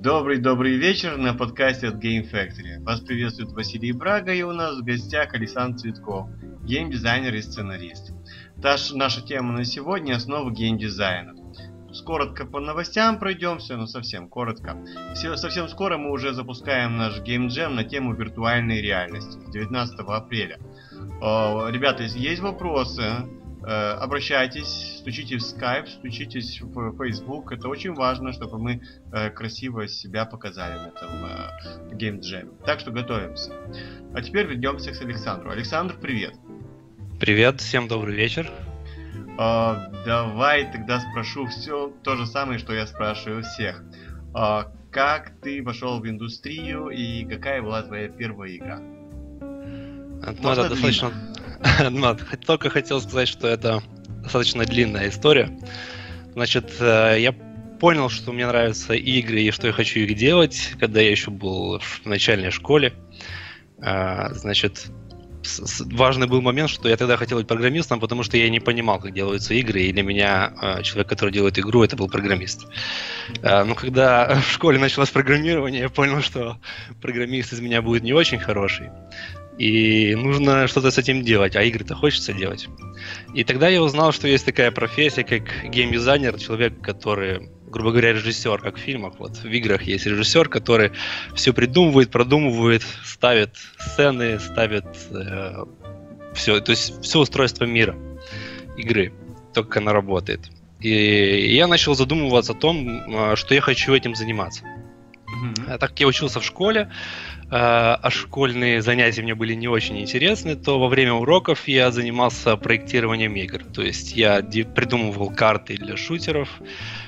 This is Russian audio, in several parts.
Добрый-добрый вечер на подкасте от Game Factory. Вас приветствует Василий Брага и у нас в гостях Александр Цветков, геймдизайнер и сценарист. Таш, наша тема на сегодня – основы геймдизайна. Коротко по новостям пройдемся, но совсем коротко. Все, совсем скоро мы уже запускаем наш геймджем на тему виртуальной реальности, 19 апреля. О, ребята, если есть вопросы, Э, обращайтесь, стучите в Skype, стучитесь в Facebook. Это очень важно, чтобы мы э, красиво себя показали на этом геймджеме. Так что готовимся. А теперь вернемся к Александру. Александр, привет. Привет, всем добрый вечер. А, давай тогда спрошу все то же самое, что я спрашиваю всех. А, как ты вошел в индустрию и какая была твоя первая игра? Ну, это достаточно, только хотел сказать, что это достаточно длинная история. Значит, э, я понял, что мне нравятся игры и что я хочу их делать, когда я еще был в начальной школе. Э, значит, важный был момент, что я тогда хотел быть программистом, потому что я не понимал, как делаются игры, и для меня э, человек, который делает игру, это был программист. Но когда в школе началось программирование, я понял, что программист из меня будет не очень хороший. И нужно что-то с этим делать, а игры-то хочется делать. И тогда я узнал, что есть такая профессия, как геймдизайнер, человек, который, грубо говоря, режиссер, как в фильмах. Вот в играх есть режиссер, который все придумывает, продумывает, ставит сцены, ставит э, все, то есть все устройство мира игры, только как она работает. И я начал задумываться о том, э, что я хочу этим заниматься. Mm-hmm. Так как я учился в школе, а, а школьные занятия мне были не очень интересны, то во время уроков я занимался проектированием игр. То есть я придумывал карты для шутеров,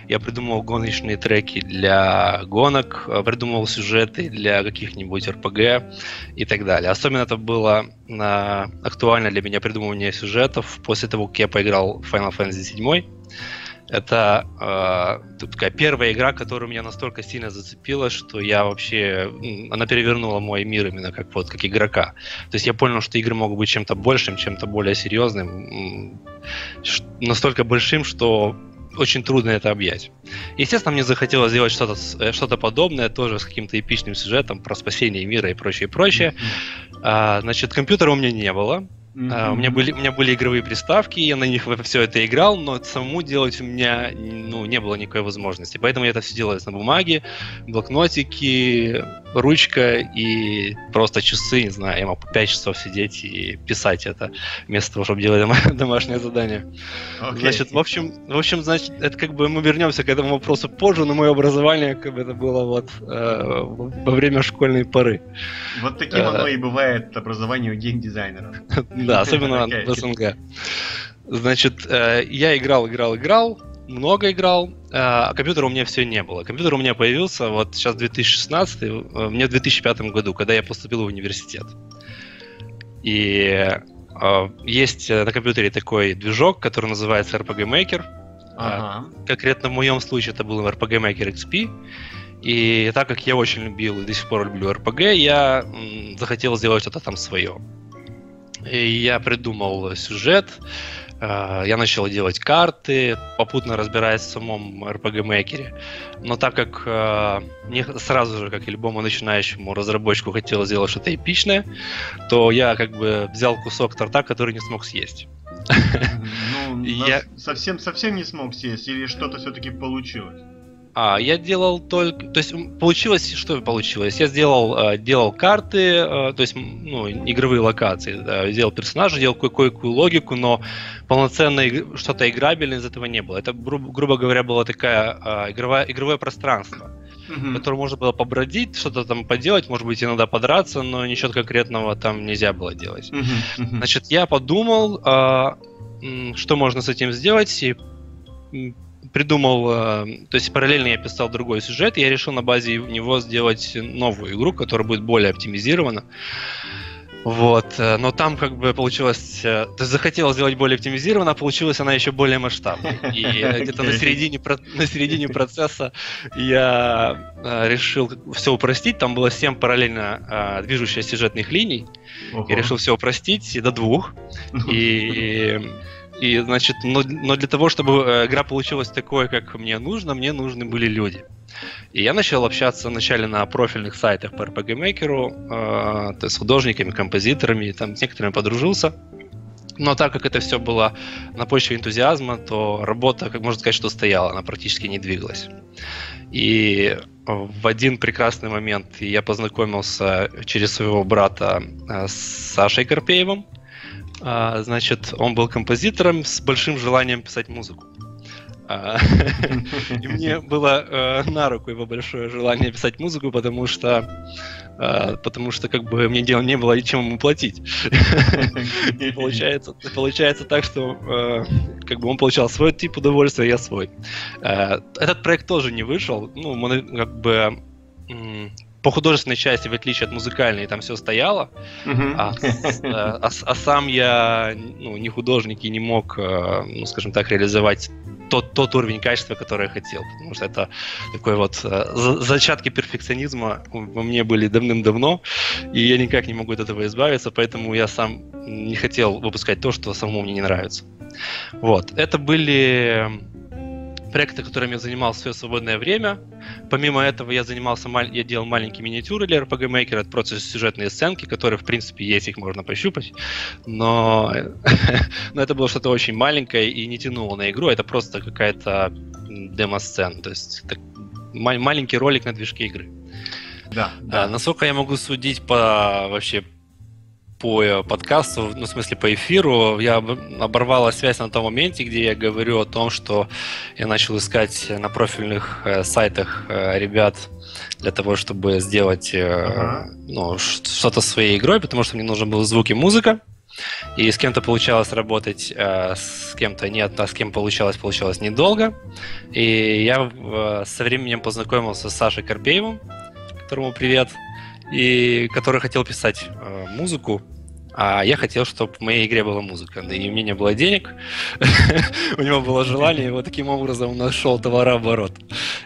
я придумывал гоночные треки для гонок, а, придумывал сюжеты для каких-нибудь RPG и так далее. Особенно это было актуально для меня придумывание сюжетов после того, как я поиграл в Final Fantasy VII. Это э, такая первая игра, которая меня настолько сильно зацепила, что я вообще... Она перевернула мой мир именно как, вот, как игрока. То есть я понял, что игры могут быть чем-то большим, чем-то более серьезным. Настолько большим, что очень трудно это объять. Естественно, мне захотелось сделать что-то э, что подобное, тоже с каким-то эпичным сюжетом про спасение мира и прочее, прочее. Mm-hmm. А, значит, компьютера у меня не было. Mm-hmm. Uh, у, меня были, у меня были игровые приставки, я на них все это играл, но самому делать у меня ну, не было никакой возможности. Поэтому я это все делал на бумаге, блокнотики, ручка и просто часы, не знаю, я мог 5 часов сидеть и писать это, вместо того, чтобы делать дома- домашнее задание. Okay. Значит, в общем, в общем, значит, это как бы мы вернемся к этому вопросу позже, но мое образование как бы это было вот э, во время школьной поры. Вот таким оно и бывает образование у геймдизайнеров. Да, особенно в СНГ. Значит, э, я играл, играл, играл, много играл, а компьютера у меня все не было. Компьютер у меня появился вот сейчас 2016, э, мне в 2005 году, когда я поступил в университет. И э, есть на компьютере такой движок, который называется RPG Maker. Ага. Конкретно в моем случае это был RPG Maker XP. И так как я очень любил и до сих пор люблю RPG, я захотел сделать что-то там свое. И я придумал сюжет, э, я начал делать карты, попутно разбираясь в самом RPG Maker. Но так как э, мне сразу же, как и любому начинающему разработчику, хотелось сделать что-то эпичное, то я как бы взял кусок торта, который не смог съесть. Ну, я совсем совсем не смог съесть, или что-то все-таки получилось? А, я делал только... То есть получилось... Что получилось? Я сделал, э, делал карты, э, то есть ну, игровые локации. Да, делал персонажа, делал кое-какую логику, но полноценное что-то играбельное из этого не было. Это, грубо, грубо говоря, было такое э, игровое, игровое пространство, mm-hmm. в котором можно было побродить, что-то там поделать, может быть, иногда подраться, но ничего конкретного там нельзя было делать. Mm-hmm. Значит, я подумал, что можно с этим сделать, и придумал, э, то есть параллельно я писал другой сюжет, и я решил на базе него сделать новую игру, которая будет более оптимизирована. Вот, э, но там как бы получилось, э, то есть захотел сделать более оптимизированно, а получилась она еще более масштабной. И где-то на середине, на середине процесса я решил все упростить, там было 7 параллельно движущихся сюжетных линий, я решил все упростить до двух, и И, значит, но, но для того, чтобы э, игра получилась такой, как мне нужно, мне нужны были люди. И я начал общаться вначале на профильных сайтах по RPG Maker, э, то есть с художниками, композиторами, там с некоторыми подружился. Но так как это все было на почве энтузиазма, то работа, как можно сказать, что стояла, она практически не двигалась. И в один прекрасный момент я познакомился через своего брата э, с Сашей Карпеевым. А, значит, он был композитором с большим желанием писать музыку. А, и мне было э, на руку его большое желание писать музыку, потому что а, потому что как бы мне дело не было чем ему платить. получается, получается так, что э, как бы он получал свой тип удовольствия, я свой. Э, этот проект тоже не вышел, ну, как бы по художественной части, в отличие от музыкальной, там все стояло, а, а, а сам я ну, не художник и не мог, ну, скажем так, реализовать тот, тот уровень качества, который я хотел. Потому что это такой вот э, зачатки перфекционизма во мне были давным-давно, и я никак не могу от этого избавиться, поэтому я сам не хотел выпускать то, что самому мне не нравится. Вот. Это были проекты, которыми я занимался свое свободное время. Помимо этого, я занимался, я делал маленькие миниатюры для RPG Maker, это просто сюжетные сценки, которые, в принципе, есть, их можно пощупать. Но, но это было что-то очень маленькое и не тянуло на игру, это просто какая-то демо-сцена, то есть так, маленький ролик на движке игры. Да, да. А, насколько я могу судить по вообще по э, подкасту, ну, в смысле, по эфиру, я оборвала связь на том моменте, где я говорю о том, что я начал искать на профильных э, сайтах э, ребят для того, чтобы сделать uh-huh. ну, что-то своей игрой, потому что мне нужен был звук и музыка. И с кем-то получалось работать, с кем-то нет, а с кем получалось, получалось недолго. И я со временем познакомился с Сашей Карпеевым, которому привет и который хотел писать э, музыку, а я хотел, чтобы в моей игре была музыка. Да и у меня не было денег, у него было желание, и вот таким образом он нашел товарооборот.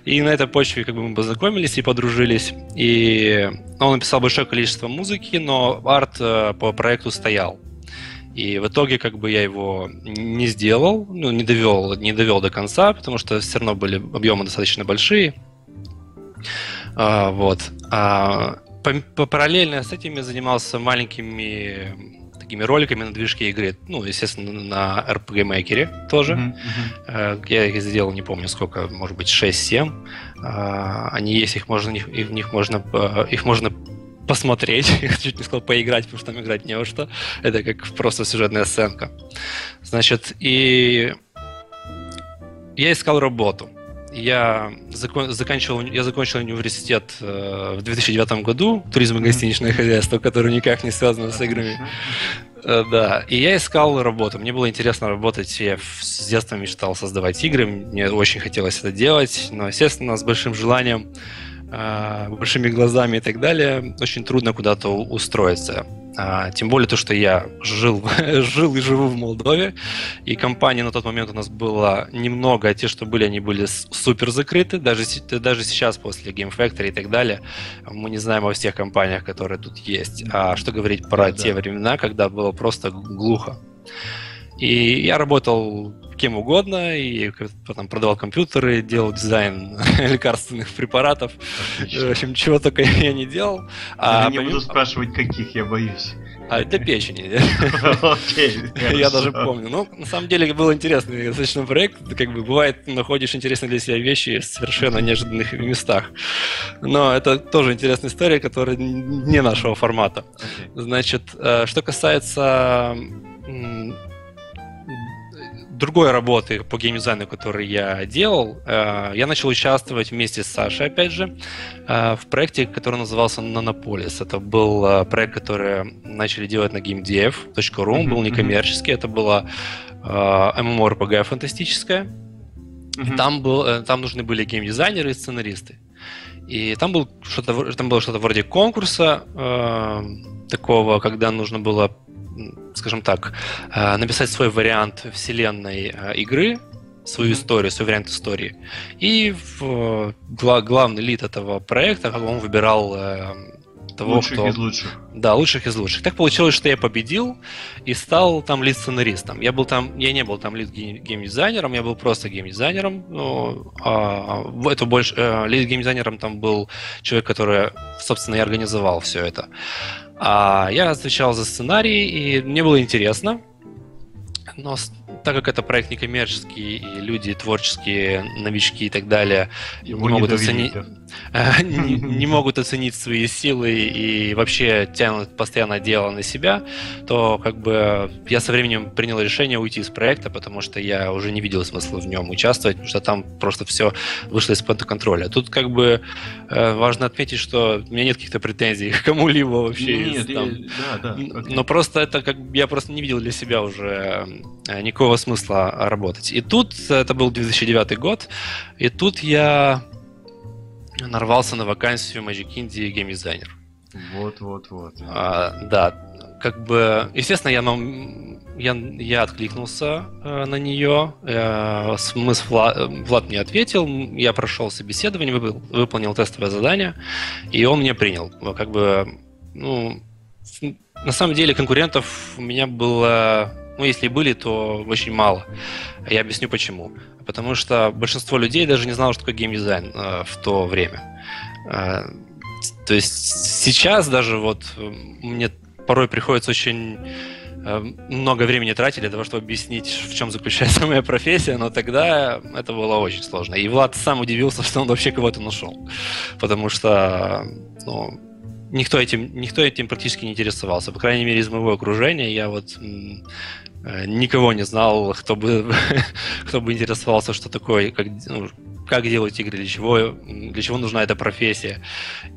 И на этой почве как бы мы познакомились и подружились. И он написал большое количество музыки, но арт э, по проекту стоял. И в итоге как бы я его не сделал, ну, не довел, не довел до конца, потому что все равно были объемы достаточно большие. А, вот. А, параллельно с этим я занимался маленькими такими роликами на движке игры. Ну, естественно, на RPG Maker тоже. Mm-hmm. Я их сделал, не помню сколько, может быть, 6-7. А, они есть, их можно, их, в них можно, э, их можно посмотреть, я чуть не сказал поиграть, потому что там играть не во что. Это как просто сюжетная сценка. Значит, и я искал работу я, закон, заканчивал, я закончил университет э, в 2009 году, туризм и гостиничное хозяйство, которое никак не связано с играми. Э, да, и я искал работу. Мне было интересно работать. Я с детства мечтал создавать игры. Мне очень хотелось это делать, но, естественно, с большим желанием, большими глазами и так далее, очень трудно куда-то устроиться. А, тем более то, что я жил, жил и живу в Молдове, и компаний на тот момент у нас было немного, а те, что были, они были супер закрыты. Даже, даже сейчас, после Game Factory и так далее, мы не знаем о всех компаниях, которые тут есть. А что говорить про да. те времена, когда было просто глухо. И я работал кем угодно, и потом продавал компьютеры, делал дизайн лекарственных препаратов. Отлично. В общем, чего только я не делал. А, не помимо... буду спрашивать, каких, я боюсь. А, для печени. Я даже помню. Ну, на самом деле, был интересный достаточно проект. Как бы бывает, находишь интересные для себя вещи в совершенно неожиданных местах. Но это тоже интересная история, которая не нашего формата. Значит, э, что касается другой работы по геймдизайну, который я делал, э, я начал участвовать вместе с Сашей, опять же, э, в проекте, который назывался Nanopolis. Это был э, проект, который начали делать на gamedev.ru, он был некоммерческий, это была MMORPG фантастическая. Mm-hmm. Там, был, там нужны были геймдизайнеры и сценаристы. И там, был что-то, там было что-то вроде конкурса э, такого, когда нужно было скажем так, э, написать свой вариант вселенной э, игры, свою историю, свой вариант истории. И в, главный лид этого проекта, он выбирал э, того, лучших кто... из лучших. Да, лучших из лучших. Так получилось, что я победил и стал там лид-сценаристом. Я был там, я не был там лид-геймдизайнером, я был просто геймдизайнером. Ну, а, это больше э, лид-геймдизайнером там был человек, который, собственно, и организовал все это. А я отвечал за сценарий, и мне было интересно. Но так как это проект некоммерческий, и люди творческие, новички и так далее Его не могут оценить, не, не могут оценить свои силы и вообще тянут постоянно дело на себя, то как бы я со временем принял решение уйти из проекта, потому что я уже не видел смысла в нем участвовать, потому что там просто все вышло из-под контроля. Тут как бы э, важно отметить, что у меня нет каких-то претензий к кому-либо вообще. Нет, из, там, я, да, да. но просто это как я просто не видел для себя уже э, никакого смысла работать. И тут это был 2009 год, и тут я нарвался на вакансию Magic Indie геймдизайнер. Вот, вот, вот. А, да, как бы, естественно, я, я, я откликнулся э, на нее. Э, мы с Влад, Влад мне ответил, я прошел собеседование, выпол, выполнил тестовое задание, и он меня принял. Как бы, ну, на самом деле конкурентов у меня было, ну, если и были, то очень мало. Я объясню почему потому что большинство людей даже не знало, что такое геймдизайн э, в то время. Э, то есть сейчас даже вот э, мне порой приходится очень э, много времени тратить для того, чтобы объяснить, в чем заключается моя профессия, но тогда это было очень сложно. И Влад сам удивился, что он вообще кого-то нашел, потому что ну, никто этим, никто этим практически не интересовался. По крайней мере, из моего окружения я вот никого не знал, кто бы, кто бы интересовался, что такое, как, ну, как делать игры, для чего, для чего нужна эта профессия.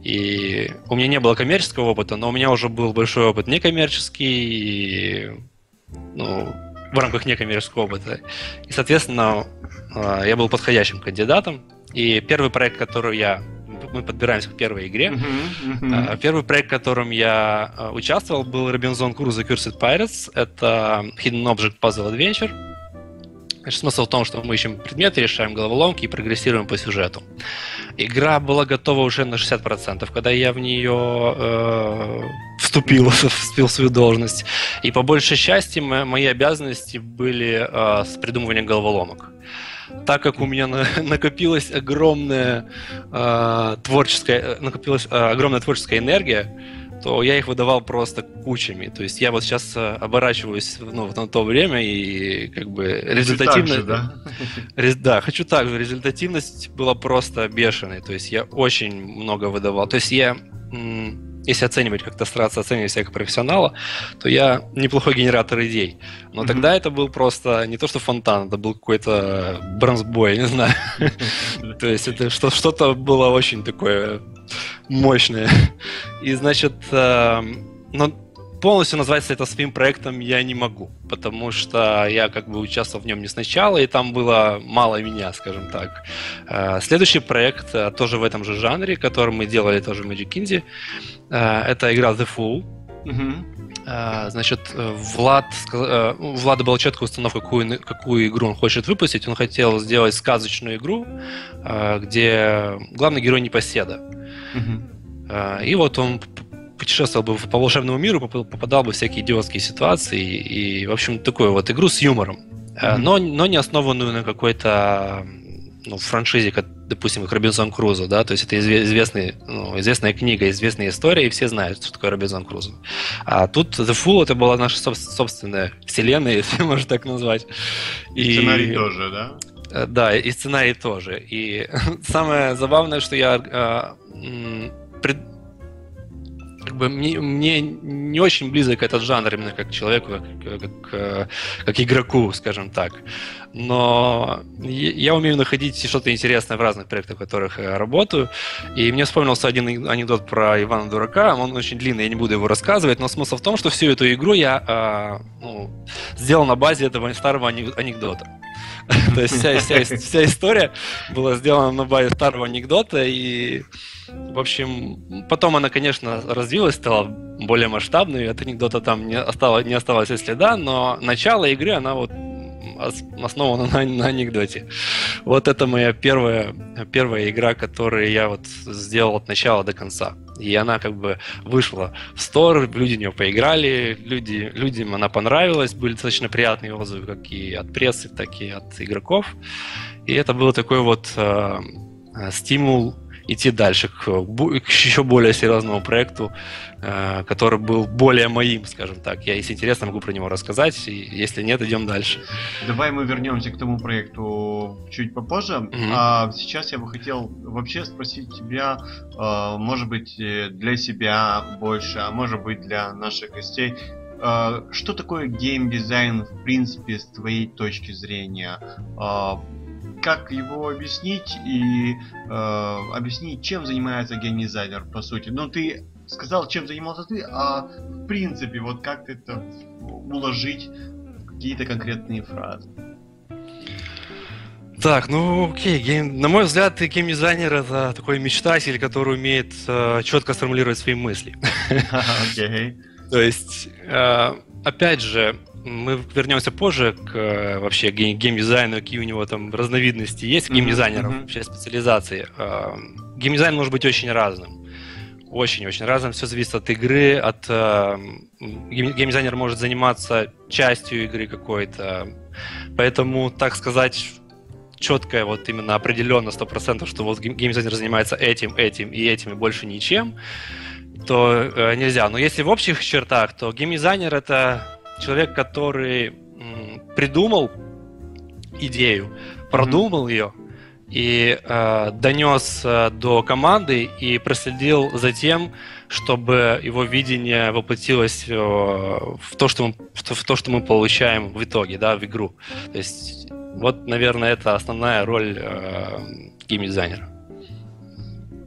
И у меня не было коммерческого опыта, но у меня уже был большой опыт некоммерческий, и, ну, в рамках некоммерческого опыта. И, соответственно, э, я был подходящим кандидатом. И первый проект, который я мы подбираемся к первой игре. Uh-huh, uh-huh. Первый проект, в котором я а, участвовал, был Robinson Crusoe Cursed Pirates. Это Hidden Object Puzzle Adventure. Значит, смысл в том, что мы ищем предметы, решаем головоломки и прогрессируем по сюжету. Игра была готова уже на 60%, когда я в нее э, вступил, вступил в свою должность. И по большей части мои обязанности были э, с придумыванием головоломок так как у меня на, накопилась огромная э, творческая, накопилась э, огромная творческая энергия, то я их выдавал просто кучами. То есть я вот сейчас э, оборачиваюсь ну, на то время и как бы результативность... да? Рез, да, хочу так же. Результативность была просто бешеной. То есть я очень много выдавал. То есть я если оценивать, как-то стараться оценивать себя как профессионала, то я неплохой генератор идей. Но mm-hmm. тогда это был просто не то, что фонтан, это был какой-то бронзбой, не знаю. То есть это что-то было очень такое мощное. И, значит, но полностью назвать это своим проектом я не могу, потому что я как бы участвовал в нем не сначала, и там было мало меня, скажем так. Э, следующий проект э, тоже в этом же жанре, который мы делали тоже в Magic Indie, э, это игра The Fool. Угу. Значит, Влад, у Влада была четкая установка, какую, какую игру он хочет выпустить. Он хотел сделать сказочную игру, где главный герой непоседа. Угу. И вот он путешествовал бы по волшебному миру, попадал бы в всякие идиотские ситуации и, в общем, такую вот игру с юмором, mm-hmm. но, но не основанную на какой-то ну, франшизе, как, допустим, как Робинзон Крузо, да, то есть это известный, ну, известная книга, известная история, и все знают, что такое Робинзон Крузо. А тут The Fool это была наша собственная вселенная, если можно так назвать. И, и сценарий тоже, да? Э, да, и сценарий тоже. И самое забавное, что я э, пред, как бы мне, мне не очень близок этот жанр именно как человеку, как, как, э, как игроку, скажем так. Но я умею находить что-то интересное в разных проектах, в которых я работаю. И мне вспомнился один анекдот про Ивана Дурака. Он очень длинный, я не буду его рассказывать, но смысл в том, что всю эту игру я а, ну, сделал на базе этого старого анекдота. То есть вся, история была сделана на базе старого анекдота, и, в общем, потом она, конечно, развилась, стала более масштабной, от анекдота там не осталось, следа, но начало игры, она вот основана на, на анекдоте. Вот это моя первая, первая игра, которую я вот сделал от начала до конца. И она как бы вышла в стор, люди в нее поиграли, люди, людям она понравилась, были достаточно приятные отзывы как и от прессы, так и от игроков. И это был такой вот э, стимул идти дальше к, к еще более серьезному проекту, э, который был более моим, скажем так. Я, если интересно, могу про него рассказать, и если нет, идем дальше. Давай мы вернемся к тому проекту чуть попозже. Mm-hmm. А сейчас я бы хотел вообще спросить тебя, э, может быть, э, для себя больше, а может быть, для наших гостей, Uh, что такое геймдизайн в принципе с твоей точки зрения? Как его объяснить и э, объяснить, чем занимается геймдизайнер, по сути. Ну, ты сказал, чем занимался ты, а в принципе, вот как это уложить какие-то конкретные фразы. Так, ну окей, гейм... на мой взгляд, геймдизайнер это такой мечтатель, который умеет э, четко сформулировать свои мысли. Окей. То есть, э, опять же, мы вернемся позже к э, вообще геймдизайну, какие у него там разновидности есть, геймдизайнеров, mm-hmm. вообще специализации. Э, геймдизайн может быть очень разным. Очень-очень разным. Все зависит от игры, от... Э, геймдизайнер может заниматься частью игры какой-то. Поэтому, так сказать, четкое, вот именно определенно, сто процентов, что вот геймдизайнер занимается этим, этим и этим, и больше ничем, то э, нельзя. Но если в общих чертах, то геймдизайнер это человек, который придумал идею, продумал mm-hmm. ее и э, донес э, до команды и проследил за тем, чтобы его видение воплотилось э, в то, что мы, в то, что мы получаем в итоге, да, в игру. То есть вот, наверное, это основная роль э, геймдизайнера.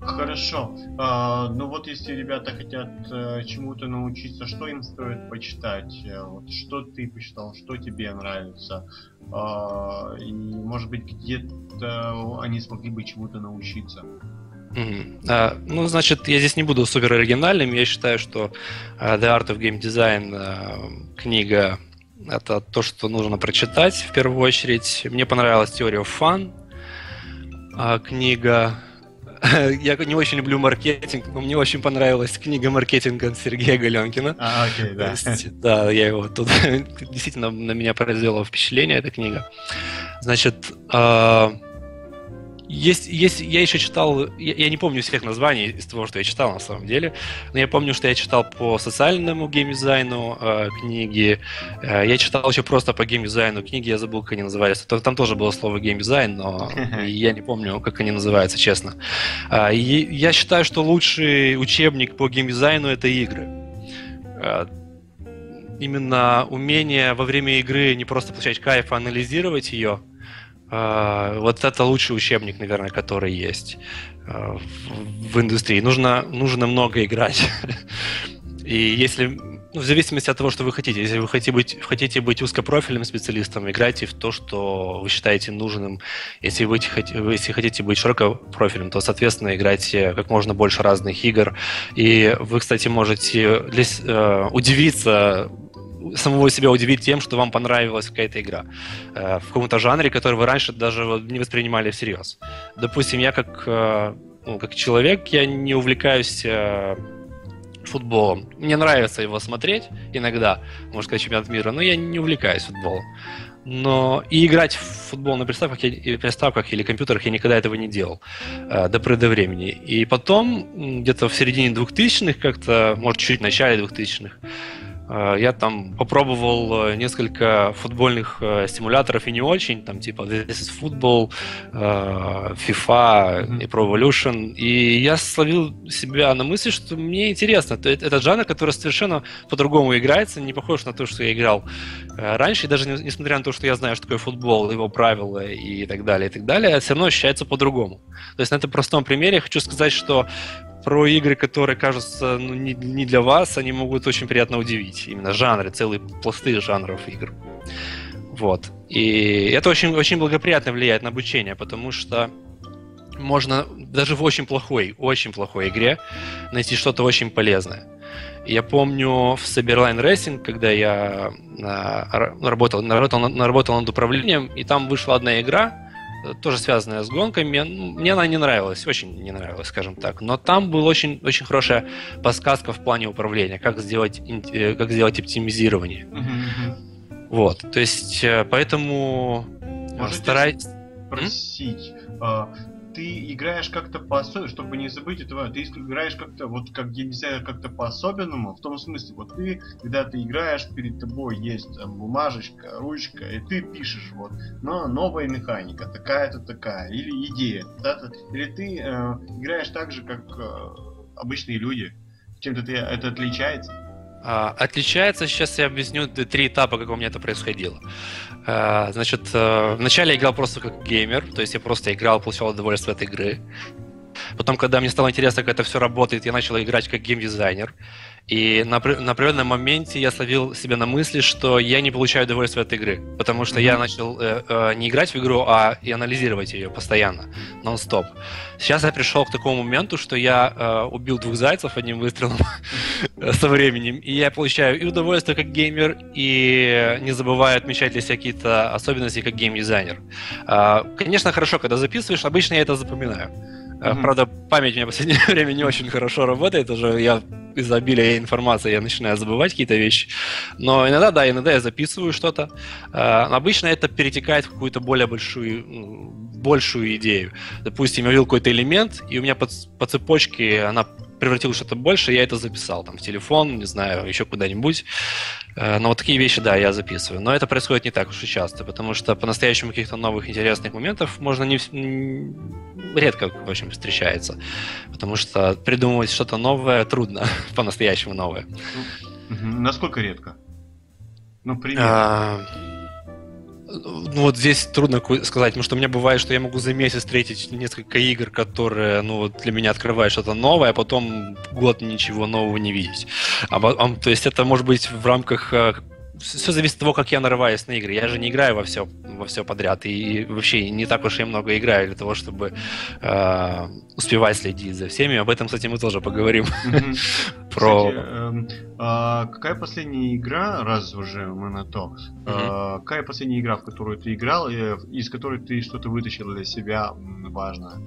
Хорошо. А, ну вот если ребята хотят а, чему-то научиться, что им стоит почитать? Э, вот, что ты почитал, что тебе нравится? А, и может быть где-то они смогли бы чему-то научиться? Mm-hmm. А, ну, значит, я здесь не буду супер оригинальным. Я считаю, что uh, The Art of Game Design uh, книга это то, что нужно прочитать в первую очередь. Мне понравилась теория Fun uh, книга. Я не очень люблю маркетинг, но мне очень понравилась книга маркетинга Сергея Галенкина. А, окей, да. Есть, да, я его тут действительно на меня произвела впечатление эта книга. Значит, э, есть, есть, я еще читал, я, я не помню всех названий из того, что я читал на самом деле, но я помню, что я читал по социальному геймдизайну э, книги, э, я читал еще просто по геймдизайну книги, я забыл, как они назывались. Там тоже было слово геймдизайн, но я не помню, как они называются, честно. Э, и я считаю, что лучший учебник по геймдизайну это игры. Э, именно умение во время игры не просто получать кайф, а анализировать ее – вот это лучший учебник, наверное, который есть а, в индустрии. Нужно, нужно много играть. И если, ну, в зависимости от того, что вы хотите, если вы хотите быть, хотите быть узкопрофильным специалистом, играйте в то, что вы считаете нужным. Если вы, если хотите быть широкопрофильным, то, соответственно, играйте как можно больше разных игр. И вы, кстати, можете э, удивиться самого себя удивить тем, что вам понравилась какая-то игра э, в каком-то жанре, который вы раньше даже не воспринимали всерьез. Допустим, я как, э, ну, как человек, я не увлекаюсь э, футболом. Мне нравится его смотреть иногда, можно сказать, чемпионат мира, но я не увлекаюсь футболом. Но и играть в футбол на приставках, я, приставках или компьютерах я никогда этого не делал э, до поры времени. И потом, где-то в середине 2000-х, как-то, может, чуть в начале 2000-х, Э, я там попробовал э, несколько футбольных э, стимуляторов и не очень, там типа This is Football, FIFA и Pro Evolution, и я словил себя на мысли, что мне интересно. Это жанр, который совершенно по-другому играется, не похож на то, что я играл раньше, и даже несмотря на то, что я знаю, что такое футбол, его правила и так далее, и так далее, все равно ощущается по-другому. То есть на этом простом примере я хочу сказать, что про игры, которые кажутся ну, не, не для вас, они могут очень приятно удивить. Именно жанры, целые пласты жанров игр. Вот. И это очень, очень благоприятно влияет на обучение, потому что можно даже в очень плохой, очень плохой игре найти что-то очень полезное. Я помню в Cyberline Racing, когда я а, работал, работал, работал над управлением, и там вышла одна игра, тоже связанная с гонками. Мне она не нравилась, очень не нравилась, скажем так. Но там была очень, очень хорошая подсказка в плане управления, как сделать, э, как сделать оптимизирование. Mm-hmm. Вот, то есть, э, поэтому старайтесь... Спросить, ты играешь как-то по особенному, чтобы не забыть этого, ты играешь как-то, вот как геймдизайнер, как-то по-особенному, в том смысле, вот ты, когда ты играешь, перед тобой есть там, бумажечка, ручка, и ты пишешь вот, но новая механика, такая-то такая, или идея, да, или ты э, играешь так же, как э, обычные люди, чем-то это отличается? А, отличается, сейчас я объясню три этапа, как у меня это происходило. А, значит, э, вначале я играл просто как геймер, то есть я просто играл, получал удовольствие от игры. Потом, когда мне стало интересно, как это все работает, я начал играть как геймдизайнер. И на, на определенном моменте я словил себя на мысли, что я не получаю удовольствия от игры, потому что mm-hmm. я начал э, э, не играть в игру, а и анализировать ее постоянно, нон-стоп. Сейчас я пришел к такому моменту, что я э, убил двух зайцев одним выстрелом со временем, и я получаю и удовольствие как геймер, и не забываю отмечать для себя какие-то особенности как геймдизайнер. Э, конечно, хорошо, когда записываешь, обычно я это запоминаю. Mm-hmm. Правда, память у меня в последнее время не очень хорошо работает, уже я из-за обилия информации я начинаю забывать какие-то вещи. Но иногда, да, иногда я записываю что-то. А, обычно это перетекает в какую-то более большую, большую идею. Допустим, я увидел какой-то элемент, и у меня по, по цепочке она превратилась в что-то больше, я это записал там в телефон, не знаю, еще куда-нибудь. Э, но вот такие вещи, да, я записываю. Но это происходит не так уж и часто, потому что по-настоящему каких-то новых интересных моментов можно не редко, в общем, встречается. Потому что придумывать что-то новое трудно, по-настоящему новое. Насколько редко? Ну, примерно. А ну вот здесь трудно сказать, потому что у меня бывает, что я могу за месяц встретить несколько игр, которые, ну вот для меня открывают что-то новое, а потом год ничего нового не видеть. А, а, то есть это может быть в рамках э, все зависит от того, как я нарываюсь на игры. Я же не играю во все, во все подряд. И вообще не так уж и много играю для того, чтобы э, успевать следить за всеми. Об этом, кстати, мы тоже поговорим. Про... Эм, а какая последняя игра, раз уже мы на то, а, какая последняя игра, в которую ты играл, из которой ты что-то вытащил для себя важное?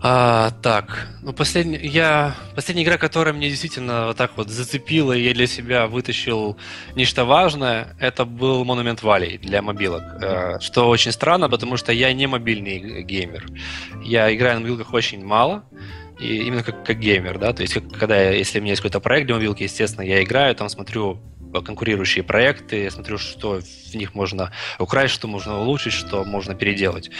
А, так, ну последняя, я, последняя игра, которая мне действительно вот так вот зацепила, и я для себя вытащил нечто важное, это был Monument Valley для мобилок. Э, что очень странно, потому что я не мобильный геймер. Я играю на мобилках очень мало, и именно как, как геймер, да, то есть как, когда, если у меня есть какой-то проект для мобилки, естественно, я играю, там смотрю конкурирующие проекты, я смотрю, что в них можно украсть, что можно улучшить, что можно переделать.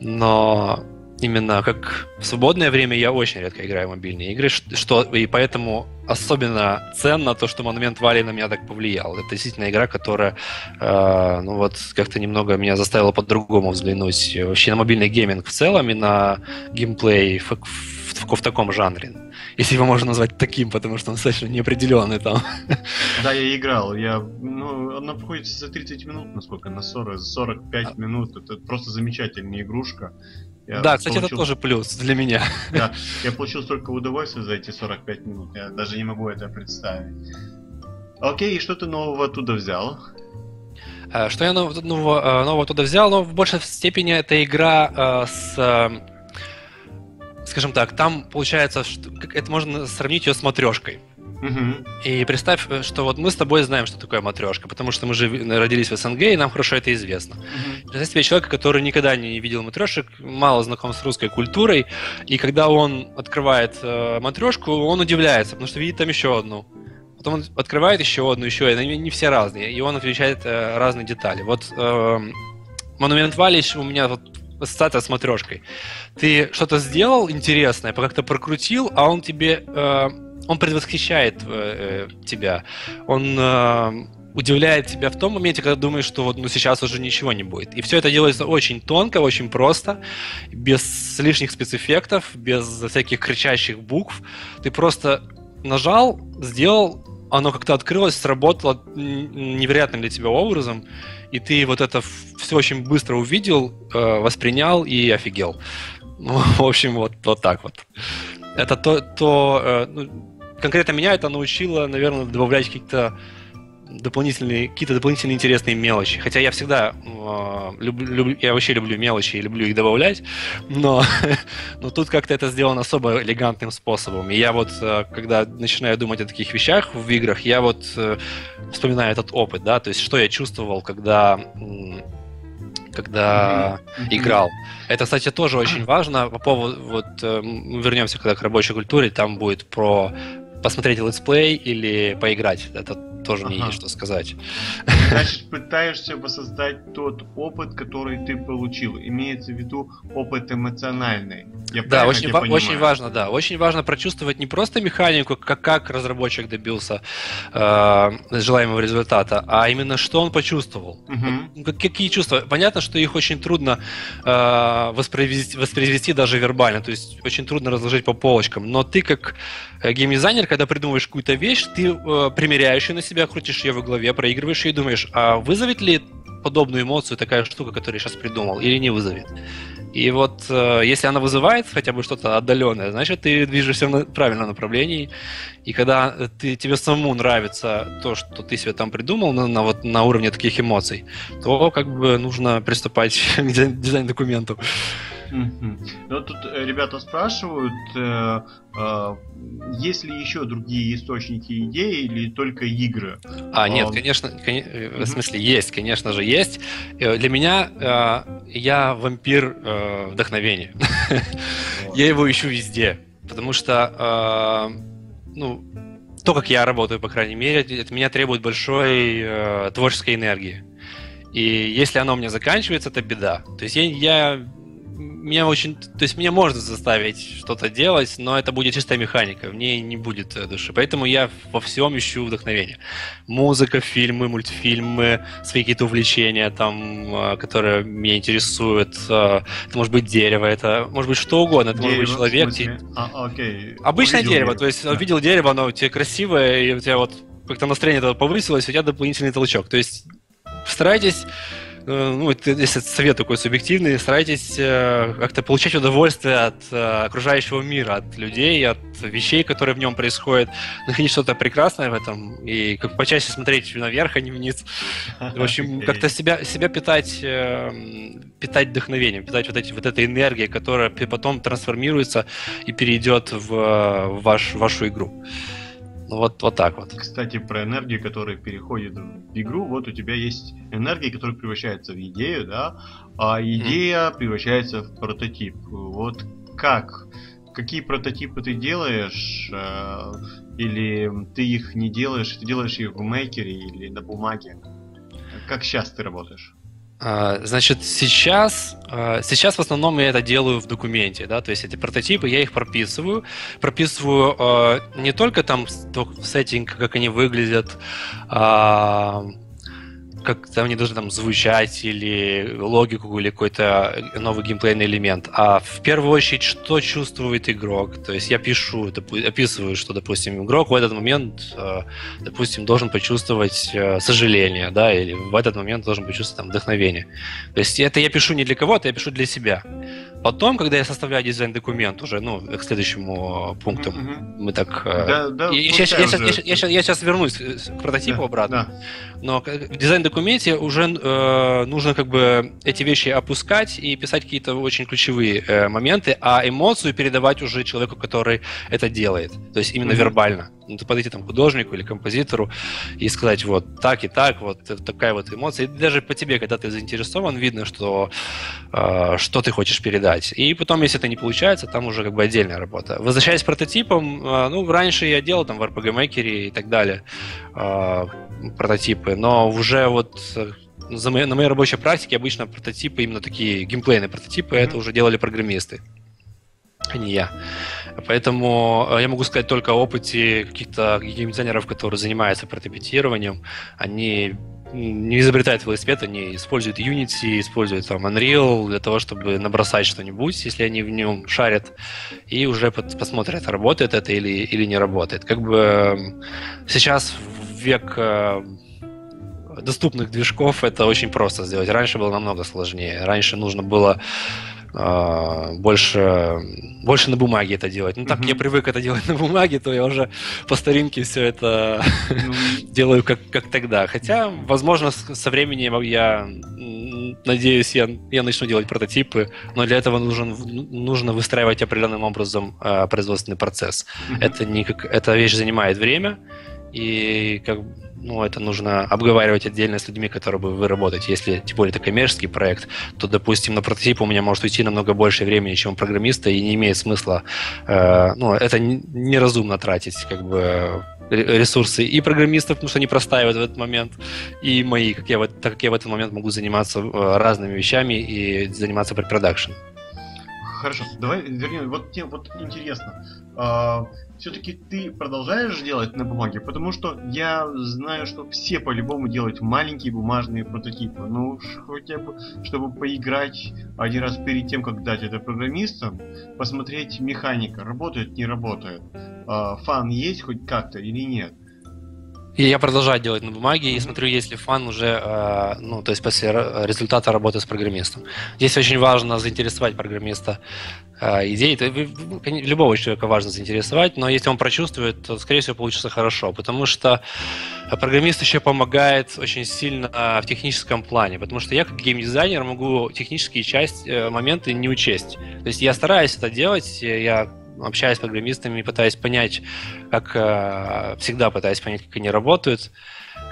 Но именно как в свободное время я очень редко играю в мобильные игры, что и поэтому особенно ценно то, что Монумент Вали на меня так повлиял. Это действительно игра, которая, э, ну вот, как-то немного меня заставила по-другому взглянуть вообще на мобильный гейминг в целом и на геймплей в, в, в, в таком жанре. Если его можно назвать таким, потому что он достаточно неопределенный там. Да, я играл. Я, ну, она проходит за 30 минут, насколько, на 40, 45 а... минут. Это просто замечательная игрушка. Я да, кстати, получил... это тоже плюс для меня. Да, я получил столько удовольствия за эти 45 минут, я даже не могу это представить. Окей, и что ты нового оттуда взял? Э, что я нового, нового, нового оттуда взял? Но в большей степени это игра э, с... Скажем так, там получается, это можно сравнить ее с матрешкой. И представь, э, что вот мы с тобой знаем, что такое матрешка, потому что мы же родились в СНГ, и нам хорошо это известно. Угу. Представь себе человека, который никогда не видел матрешек, мало знаком с русской культурой, и когда он открывает э, матрешку, он удивляется, потому что видит там еще одну. Потом он открывает еще одну, еще, и они не все разные, и он отвечает э, разные детали. Вот э, Монумент Валич у меня вот ассоциация с матрешкой. Ты что-то сделал интересное, как-то прокрутил, а он тебе э, он предвосхищает э, э, тебя. Он э, удивляет тебя в том моменте, когда думаешь, что вот ну, сейчас уже ничего не будет. И все это делается очень тонко, очень просто, без лишних спецэффектов, без всяких кричащих букв. Ты просто нажал, сделал, оно как-то открылось, сработало невероятным для тебя образом, и ты вот это все очень быстро увидел, э, воспринял и офигел. Ну, в общем, вот, вот так вот. Это то, то э, ну, конкретно меня это научило, наверное, добавлять каких-то дополнительные, какие-то дополнительные интересные мелочи. Хотя я всегда э, люблю, люблю, я вообще люблю мелочи и люблю их добавлять, но, но тут как-то это сделано особо элегантным способом. И я вот, э, когда начинаю думать о таких вещах в играх, я вот э, вспоминаю этот опыт, да, то есть что я чувствовал, когда когда mm-hmm. играл. Это, кстати, тоже очень важно. По поводу, вот э, мы вернемся когда к рабочей культуре, там будет про посмотреть летсплей или поиграть. Это тоже ага. мне есть что сказать. Значит, пытаешься воссоздать тот опыт, который ты получил. Имеется в виду опыт эмоциональный. Я да, очень, ва- очень важно, да. Очень важно прочувствовать не просто механику, как, как разработчик добился э, желаемого результата, а именно что он почувствовал. Угу. Как, какие чувства? Понятно, что их очень трудно э, воспроизвести, воспроизвести даже вербально, то есть очень трудно разложить по полочкам. Но ты как геймдизайнер, когда придумываешь какую-то вещь, ты э, примеряешь ее на себя, крутишь ее в голове, проигрываешь ее и думаешь, а вызовет ли подобную эмоцию такая штука, которую я сейчас придумал, или не вызовет? И вот э, если она вызывает хотя бы что-то отдаленное, значит, ты движешься в правильном направлении. И когда ты, тебе самому нравится то, что ты себе там придумал на, на, вот, на уровне таких эмоций, то как бы нужно приступать к дизайн-документу. Ну, тут э, ребята спрашивают, э, э, есть ли еще другие источники идей или только игры? А, нет, конечно, конечно в смысле, есть, конечно же, есть. Для меня я вампир вдохновения. Я его ищу везде, потому что, ну, то, как я работаю, по крайней мере, это меня требует большой творческой энергии. И если оно у меня заканчивается, это беда. То есть я меня очень... То есть меня можно заставить что-то делать, но это будет чистая механика, в ней не будет э, души. Поэтому я во всем ищу вдохновение. Музыка, фильмы, мультфильмы, свои какие-то увлечения, там, э, которые меня интересуют. Э, это может быть дерево, это может быть что угодно. Это дерево, может быть человек. Те... А, окей. Обычное увидел дерево, то есть да. видел дерево, оно у тебя красивое, и у тебя вот как-то настроение повысилось, у тебя дополнительный толчок. То есть старайтесь ну, это, если совет такой субъективный, старайтесь э, как-то получать удовольствие от э, окружающего мира, от людей, от вещей, которые в нем происходят, находить что-то прекрасное в этом и как почаще смотреть наверх, а не вниз. В общем, как-то себя, себя питать, питать вдохновением, питать вот, эти, вот этой энергией, которая потом трансформируется и перейдет в, в ваш, вашу игру. Ну вот, вот так вот. Кстати, про энергию, которая переходит в игру, вот у тебя есть энергия, которая превращается в идею, да, а идея mm. превращается в прототип. Вот как? Какие прототипы ты делаешь? Э, или ты их не делаешь, ты делаешь их в мейкере или на бумаге? Как сейчас ты работаешь? А, значит, сейчас, а, сейчас в основном я это делаю в документе, да, то есть эти прототипы, я их прописываю, прописываю а, не только там сеттинг, как они выглядят, как там они должны там звучать или логику или какой-то новый геймплейный элемент, а в первую очередь, что чувствует игрок. То есть я пишу, описываю, что, допустим, игрок в этот момент, э, допустим, должен почувствовать э, сожаление, да, или в этот момент должен почувствовать там вдохновение. То есть это я пишу не для кого-то, я пишу для себя. Потом, когда я составляю дизайн-документ уже, ну, к следующему пункту, mm-hmm. мы так... Э, да, да, я, я, я, я, я, я сейчас вернусь к прототипу да, обратно. Да. Но в дизайн-документе уже э, нужно как бы эти вещи опускать и писать какие-то очень ключевые э, моменты, а эмоцию передавать уже человеку, который это делает. То есть именно mm-hmm. вербально ну, подойти там художнику или композитору и сказать вот так и так, вот такая вот эмоция. И даже по тебе, когда ты заинтересован, видно, что, э, что ты хочешь передать. И потом, если это не получается, там уже как бы отдельная работа. Возвращаясь к прототипам, э, ну, раньше я делал там в RPG Maker и так далее э, прототипы, но уже вот за моей, на моей рабочей практике обычно прототипы, именно такие геймплейные прототипы, mm-hmm. это уже делали программисты, а не я. Поэтому э, я могу сказать только о опыте каких-то геймдизайнеров, которые занимаются прототипированием. Они не изобретают велосипед, они используют Unity, используют там Unreal для того, чтобы набросать что-нибудь, если они в нем шарят, и уже посмотрят, работает это или, или не работает. Как бы сейчас в век э, доступных движков это очень просто сделать. Раньше было намного сложнее. Раньше нужно было больше, больше на бумаге это делать. Ну, так mm-hmm. я привык это делать на бумаге, то я уже по старинке все это mm-hmm. делаю как, как тогда. Хотя, возможно, со временем я надеюсь, я, я начну делать прототипы, но для этого нужен, нужно выстраивать определенным образом э, производственный процесс. Mm-hmm. Это, не как, эта вещь занимает время, и как ну, это нужно обговаривать отдельно с людьми, которые бы вы работаете. Если, тем более, это коммерческий проект, то, допустим, на прототип у меня может уйти намного больше времени, чем у программиста, и не имеет смысла, э, ну, это неразумно тратить, как бы, ресурсы и программистов, потому что они простаивают в этот момент, и мои, как я, так как я в этот момент могу заниматься э, разными вещами и заниматься препродакшн. Хорошо, давай вернем. Вот мне вот интересно. А, все-таки ты продолжаешь делать на бумаге, потому что я знаю, что все по-любому делают маленькие бумажные прототипы. Ну, хотя бы, чтобы поиграть один раз перед тем, как дать это программистам, посмотреть механика, работает, не работает. А, фан есть хоть как-то или нет. И я продолжаю делать на бумаге и смотрю, есть ли фан уже, э, ну, то есть после результата работы с программистом. Здесь очень важно заинтересовать программиста э, идеей. Это, любого человека важно заинтересовать, но если он прочувствует, то, скорее всего, получится хорошо, потому что программист еще помогает очень сильно в техническом плане, потому что я как геймдизайнер могу технические части, э, моменты не учесть. То есть я стараюсь это делать, я общаюсь с программистами, пытаюсь понять, как э, всегда пытаюсь понять, как они работают.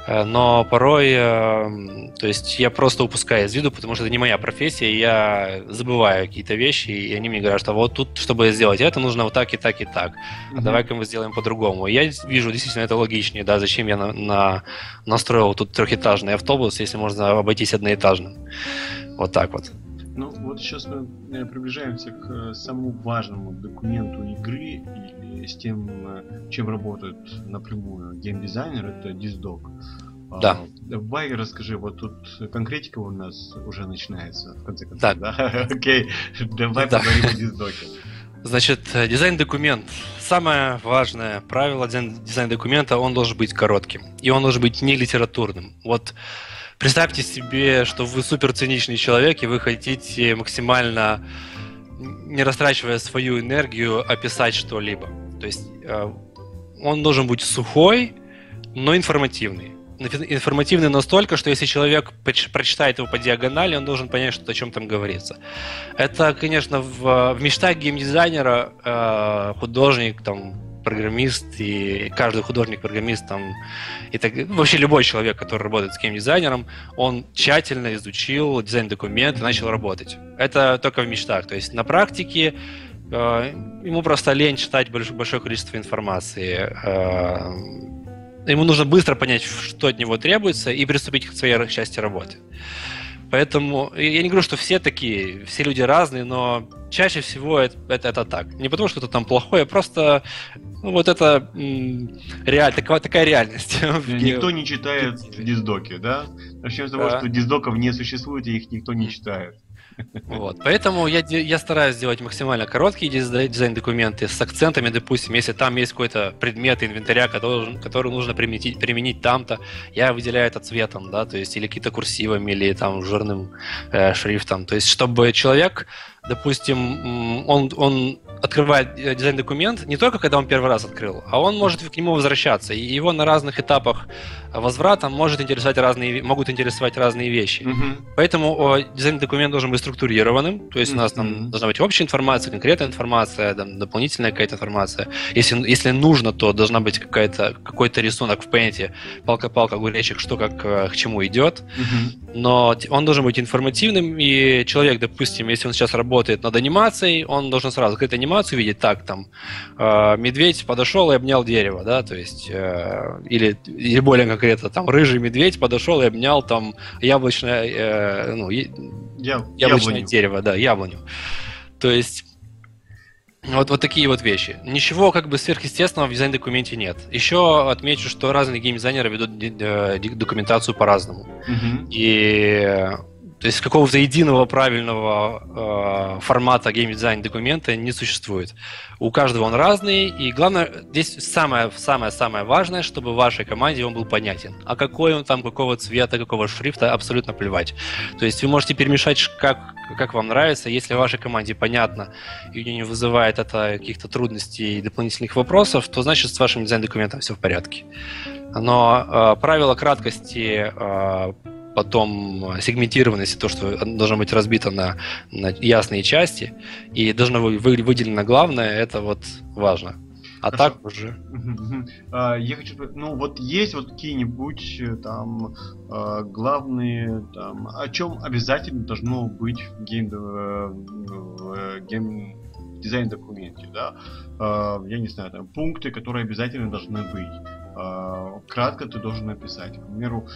Э, но порой, э, то есть я просто упускаю из виду, потому что это не моя профессия, и я забываю какие-то вещи, и они мне говорят, что вот тут, чтобы сделать это, нужно вот так и так и так. А mm-hmm. давай-ка мы сделаем по-другому. Я вижу, действительно, это логичнее, да, зачем я на, на, настроил тут трехэтажный автобус, если можно обойтись одноэтажным. Вот так вот. Ну, вот сейчас мы э, приближаемся к э, самому важному документу игры или с тем, э, чем работает напрямую геймдизайнер, это диздок. А, да. Давай расскажи, вот тут конкретика у нас уже начинается, в конце концов, да? да? Окей, давай да. поговорим о диздоке. Значит, дизайн-документ. Самое важное правило дизайн-документа, он должен быть коротким. И он должен быть не литературным. Вот Представьте себе, что вы супер циничный человек, и вы хотите максимально, не растрачивая свою энергию, описать что-либо. То есть э, он должен быть сухой, но информативный. Информативный настолько, что если человек прочитает его по диагонали, он должен понять, что о чем там говорится. Это, конечно, в, в мечтах геймдизайнера э, художник, там, программист и каждый художник-программист там и так вообще любой человек, который работает с геймдизайнером, он тщательно изучил дизайн-документ и начал работать. Это только в мечтах. То есть на практике э, ему просто лень читать большое, большое количество информации. Э, ему нужно быстро понять, что от него требуется, и приступить к своей части работы. Поэтому я не говорю, что все такие, все люди разные, но чаще всего это, это, это так. Не потому, что кто-то там плохой, а просто ну, вот это реаль, такая, такая реальность. Никто не читает диздоки, да? Начнем с того, да. что диздоков не существует, и их никто не читает. Вот. Поэтому я, я стараюсь сделать максимально короткие дизайн-документы с акцентами, допустим, если там есть какой-то предмет инвентаря, который, который нужно применить, применить там-то, я выделяю это цветом, да, то есть или какие-то курсивами, или там жирным э, шрифтом. То есть, чтобы человек, допустим, он, он открывает э, дизайн-документ не только когда он первый раз открыл, а он может к нему возвращаться. И его на разных этапах возврата может интересовать разные, могут интересовать разные вещи. Mm-hmm. Поэтому дизайн-документ должен быть структурированным. То есть mm-hmm. у нас там должна быть общая информация, конкретная информация, там, дополнительная какая-то информация. Если, если нужно, то должна быть какая-то, какой-то рисунок в Paint, палка-палка, огуречек, что как э, к чему идет. Mm-hmm. Но он должен быть информативным, и человек, допустим, если он сейчас работает над анимацией, он должен сразу открыть анимацию, анимацию видеть так, там, э, медведь подошел и обнял дерево, да, то есть, э, или, или более конкретно, там, рыжий медведь подошел и обнял, там, яблочное, э, ну, Я, яблочное яблоню. дерево, да, яблоню. То есть, вот, вот такие вот вещи. Ничего как бы сверхъестественного в дизайн-документе нет. Еще отмечу, что разные геймдизайнеры ведут документацию по-разному. Mm-hmm. И То есть какого-то единого правильного э, формата геймдизайн документа не существует. У каждого он разный, и главное, здесь самое-самое-самое важное, чтобы вашей команде он был понятен. А какой он там, какого цвета, какого шрифта, абсолютно плевать. То есть вы можете перемешать как, как вам нравится. Если вашей команде понятно, и у нее не вызывает это каких-то трудностей и дополнительных вопросов, то значит с вашим дизайн-документом все в порядке. Но э, правило краткости э, потом сегментированности, то, что должно быть разбито на, на ясные части, и должно быть выделено главное, это вот важно. А Хорошо. так уже. А, я хочу, ну вот есть вот какие-нибудь э, там а, главные, там, о чем обязательно должно быть в гейм, э, в геймдизайн-документе, да? Я не знаю, там пункты, которые обязательно должны быть. Кратко ты должен написать. К примеру,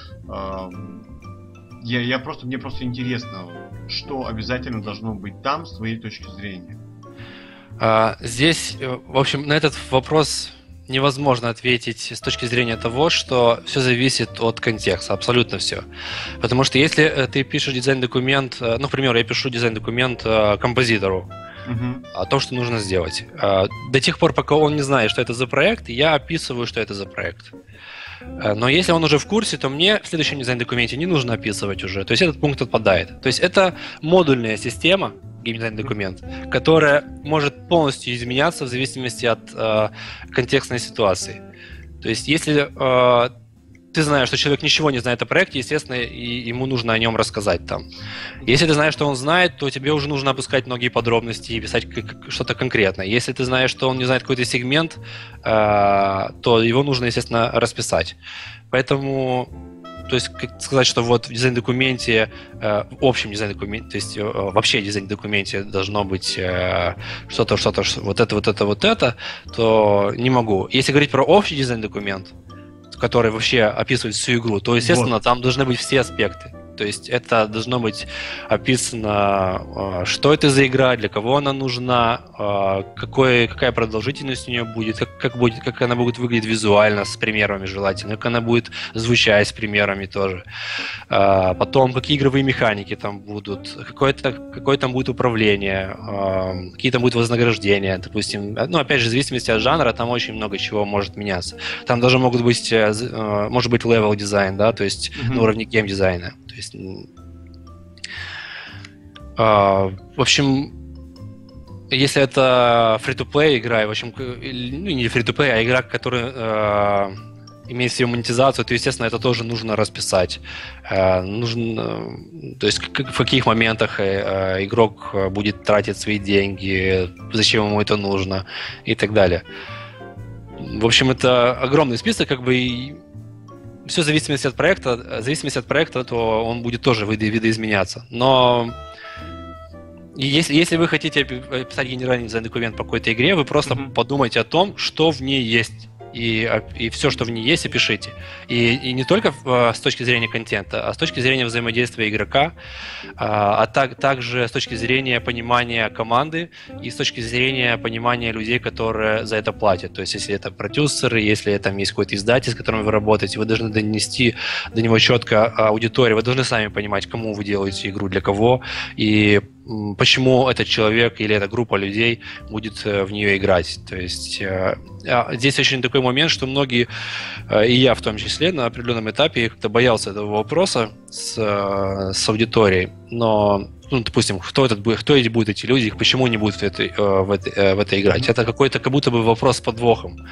я, я просто, мне просто интересно, что обязательно должно быть там с твоей точки зрения. А, здесь, э, в общем, на этот вопрос невозможно ответить с точки зрения того, что все зависит от контекста, абсолютно все. Потому что если э, ты пишешь дизайн-документ, э, ну, например, я пишу дизайн-документ композитору, uh-huh. о том, что нужно сделать. До тех пор, пока он не знает, что это за проект, я описываю, что это за проект. Но если он уже в курсе, то мне в следующем дизайн-документе не нужно описывать уже. То есть этот пункт отпадает. То есть это модульная система, геймдизайн документ, которая может полностью изменяться в зависимости от э, контекстной ситуации. То есть, если э, ты знаешь, что человек ничего не знает о проекте, естественно, и ему нужно о нем рассказать там. Если ты знаешь, что он знает, то тебе уже нужно опускать многие подробности и писать что-то конкретное. Если ты знаешь, что он не знает какой-то сегмент, э, то его нужно, естественно, расписать. Поэтому то есть как сказать, что вот в дизайн-документе, э, в общем дизайн-документе, то есть э, вообще дизайн-документе должно быть э, что-то, что-то, вот это, вот это, вот это, то не могу. Если говорить про общий дизайн-документ, который вообще описывает всю игру, то, естественно, вот. там должны быть все аспекты. То есть это должно быть описано, а, что это за игра, для кого она нужна, а, какой, какая продолжительность у нее будет, как, как, будет, как она будет выглядеть визуально с примерами желательно, как она будет звучать с примерами тоже. А, потом, какие игровые механики там будут, какое, -то, какое там будет управление, какие там будут вознаграждения, допустим. Ну, опять же, в зависимости от жанра, там очень много чего может меняться. Там даже могут быть, э, э, может быть, level дизайн, да, то есть mm-hmm. на уровне гейм-дизайна. То есть есть, а, в общем, если это free-to-play игра, в общем, ну не free-to-play, а игра, которая э, имеет свою монетизацию, то, естественно, это тоже нужно расписать. Э, нужно, то есть в каких моментах э, игрок будет тратить свои деньги, зачем ему это нужно и так далее. В общем, это огромный список, как бы, и все в зависимости от проекта, в зависимости от проекта, то он будет тоже виды, видоизменяться. Но если, если вы хотите писать генеральный дизайн-документ по какой-то игре, вы просто mm-hmm. подумайте о том, что в ней есть и, а, и все, что в ней есть, опишите. И, и не только в, с точки зрения контента, а с точки зрения взаимодействия игрока, а, а так, также с точки зрения понимания команды и с точки зрения понимания людей, которые за это платят. То есть, если это продюсеры, если там есть какой-то издатель, с которым вы работаете, вы должны донести до него четко аудиторию, вы должны сами понимать, кому вы делаете игру, для кого, и почему этот человек или эта группа людей будет э, в нее играть. То есть э, а, здесь очень такой момент, что многие, э, и я в том числе, на определенном этапе как-то боялся этого вопроса с, с аудиторией, но ну, допустим, кто этот будет, кто эти будут эти люди, почему они будут в этой, в этой, в этой играть. Это какой-то как будто бы вопрос с подвохом.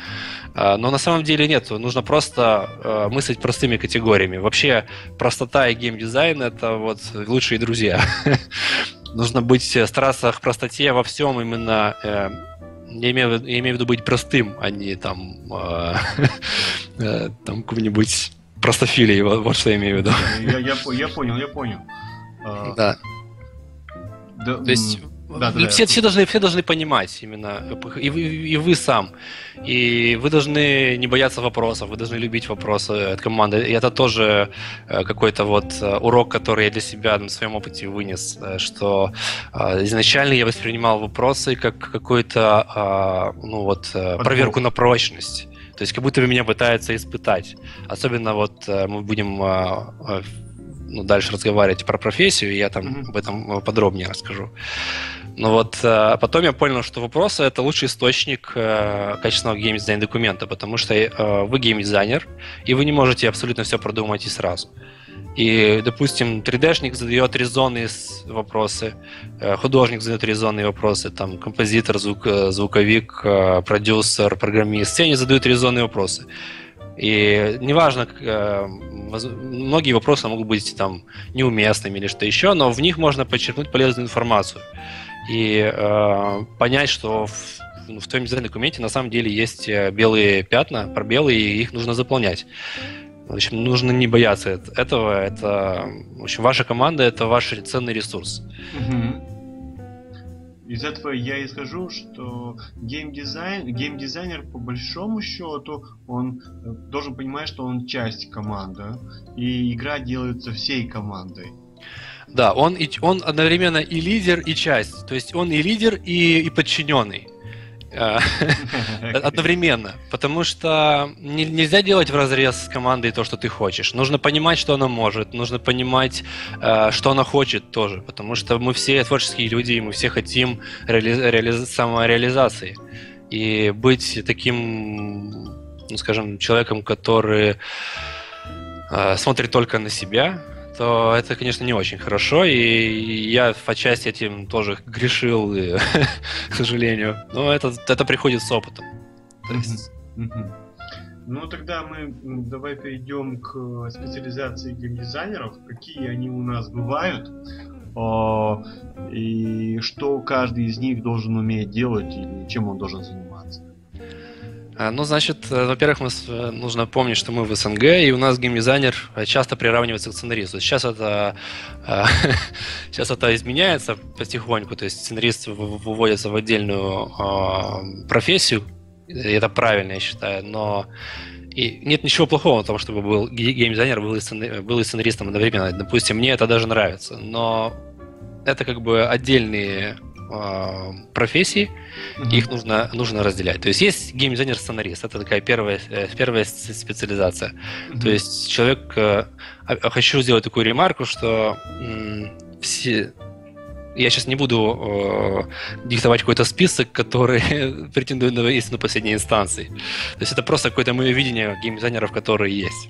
Но на самом деле нет, нужно просто мыслить простыми категориями. Вообще простота и геймдизайн это вот лучшие друзья. нужно быть, э, стараться к простоте во всем именно э, я имею, я имею в виду быть простым, а не там, э, э, там какой-нибудь простофилией, вот, вот что я имею в виду. Я, я, я понял, я понял. Да. Да. То есть да, да, все, да. все, должны, все должны понимать именно, и вы, и вы сам. И вы должны не бояться вопросов, вы должны любить вопросы от команды. И это тоже э, какой-то вот э, урок, который я для себя на своем опыте вынес, э, что изначально я воспринимал вопросы как какую-то а, ну вот, проверку на прочность. То есть как будто бы меня пытаются испытать. Особенно вот мы будем ну, дальше разговаривать про профессию, и я там mm-hmm. об этом подробнее расскажу. Ну вот, а потом я понял, что вопросы — это лучший источник э, качественного геймдизайна документа, потому что э, вы геймдизайнер, и вы не можете абсолютно все продумать и сразу. И, допустим, 3D-шник задает резонные вопросы, э, художник задает резонные вопросы, там, композитор, звук, звуковик, продюсер, программист, все они задают резонные вопросы. И неважно, многие вопросы могут быть там неуместными или что еще, но в них можно подчеркнуть полезную информацию и э, понять, что в, ну, в твоем дизайн-документе на самом деле есть э, белые пятна, пробелы, и их нужно заполнять. В общем, нужно не бояться этого. Это, в общем, ваша команда это ваш ценный ресурс. Из этого я исхожу, что геймдизайн, геймдизайнер по большому счету, он э, должен понимать, что он часть команды, и игра делается всей командой. Да, он, и, он одновременно и лидер, и часть. То есть он и лидер, и, и подчиненный. А, одновременно. Потому что нельзя делать в разрез с командой то, что ты хочешь. Нужно понимать, что она может. Нужно понимать, а, что она хочет тоже. Потому что мы все творческие люди, и мы все хотим реали- реали- самореализации. И быть таким, ну, скажем, человеком, который а, смотрит только на себя, то это, конечно, не очень хорошо, и я по части этим тоже грешил, и, к сожалению. Но это, это приходит с опытом. Ну, тогда мы давай перейдем к специализации геймдизайнеров, какие они у нас бывают, и что каждый из них должен уметь делать, и чем он должен заниматься. А, ну, значит, э, во-первых, мы, э, нужно помнить, что мы в СНГ, и у нас геймдизайнер э, часто приравнивается к сценаристу. Сейчас это, сейчас это изменяется потихоньку, то есть сценарист выводится в отдельную а, профессию, и это правильно, я считаю, но и нет ничего плохого в том, чтобы был геймдизайнер, был и, был и сценаристом одновременно. Допустим, мне это даже нравится, но это как бы отдельные э, профессий, mm-hmm. их нужно, нужно разделять. То есть есть геймдизайнер-сценарист, это такая первая, э, первая специализация. Mm-hmm. То есть человек... Э, хочу сделать такую ремарку, что э, все, я сейчас не буду э, диктовать какой-то список, который претендует на истину последней инстанции. То есть это просто какое-то мое видение геймдизайнеров, которые есть.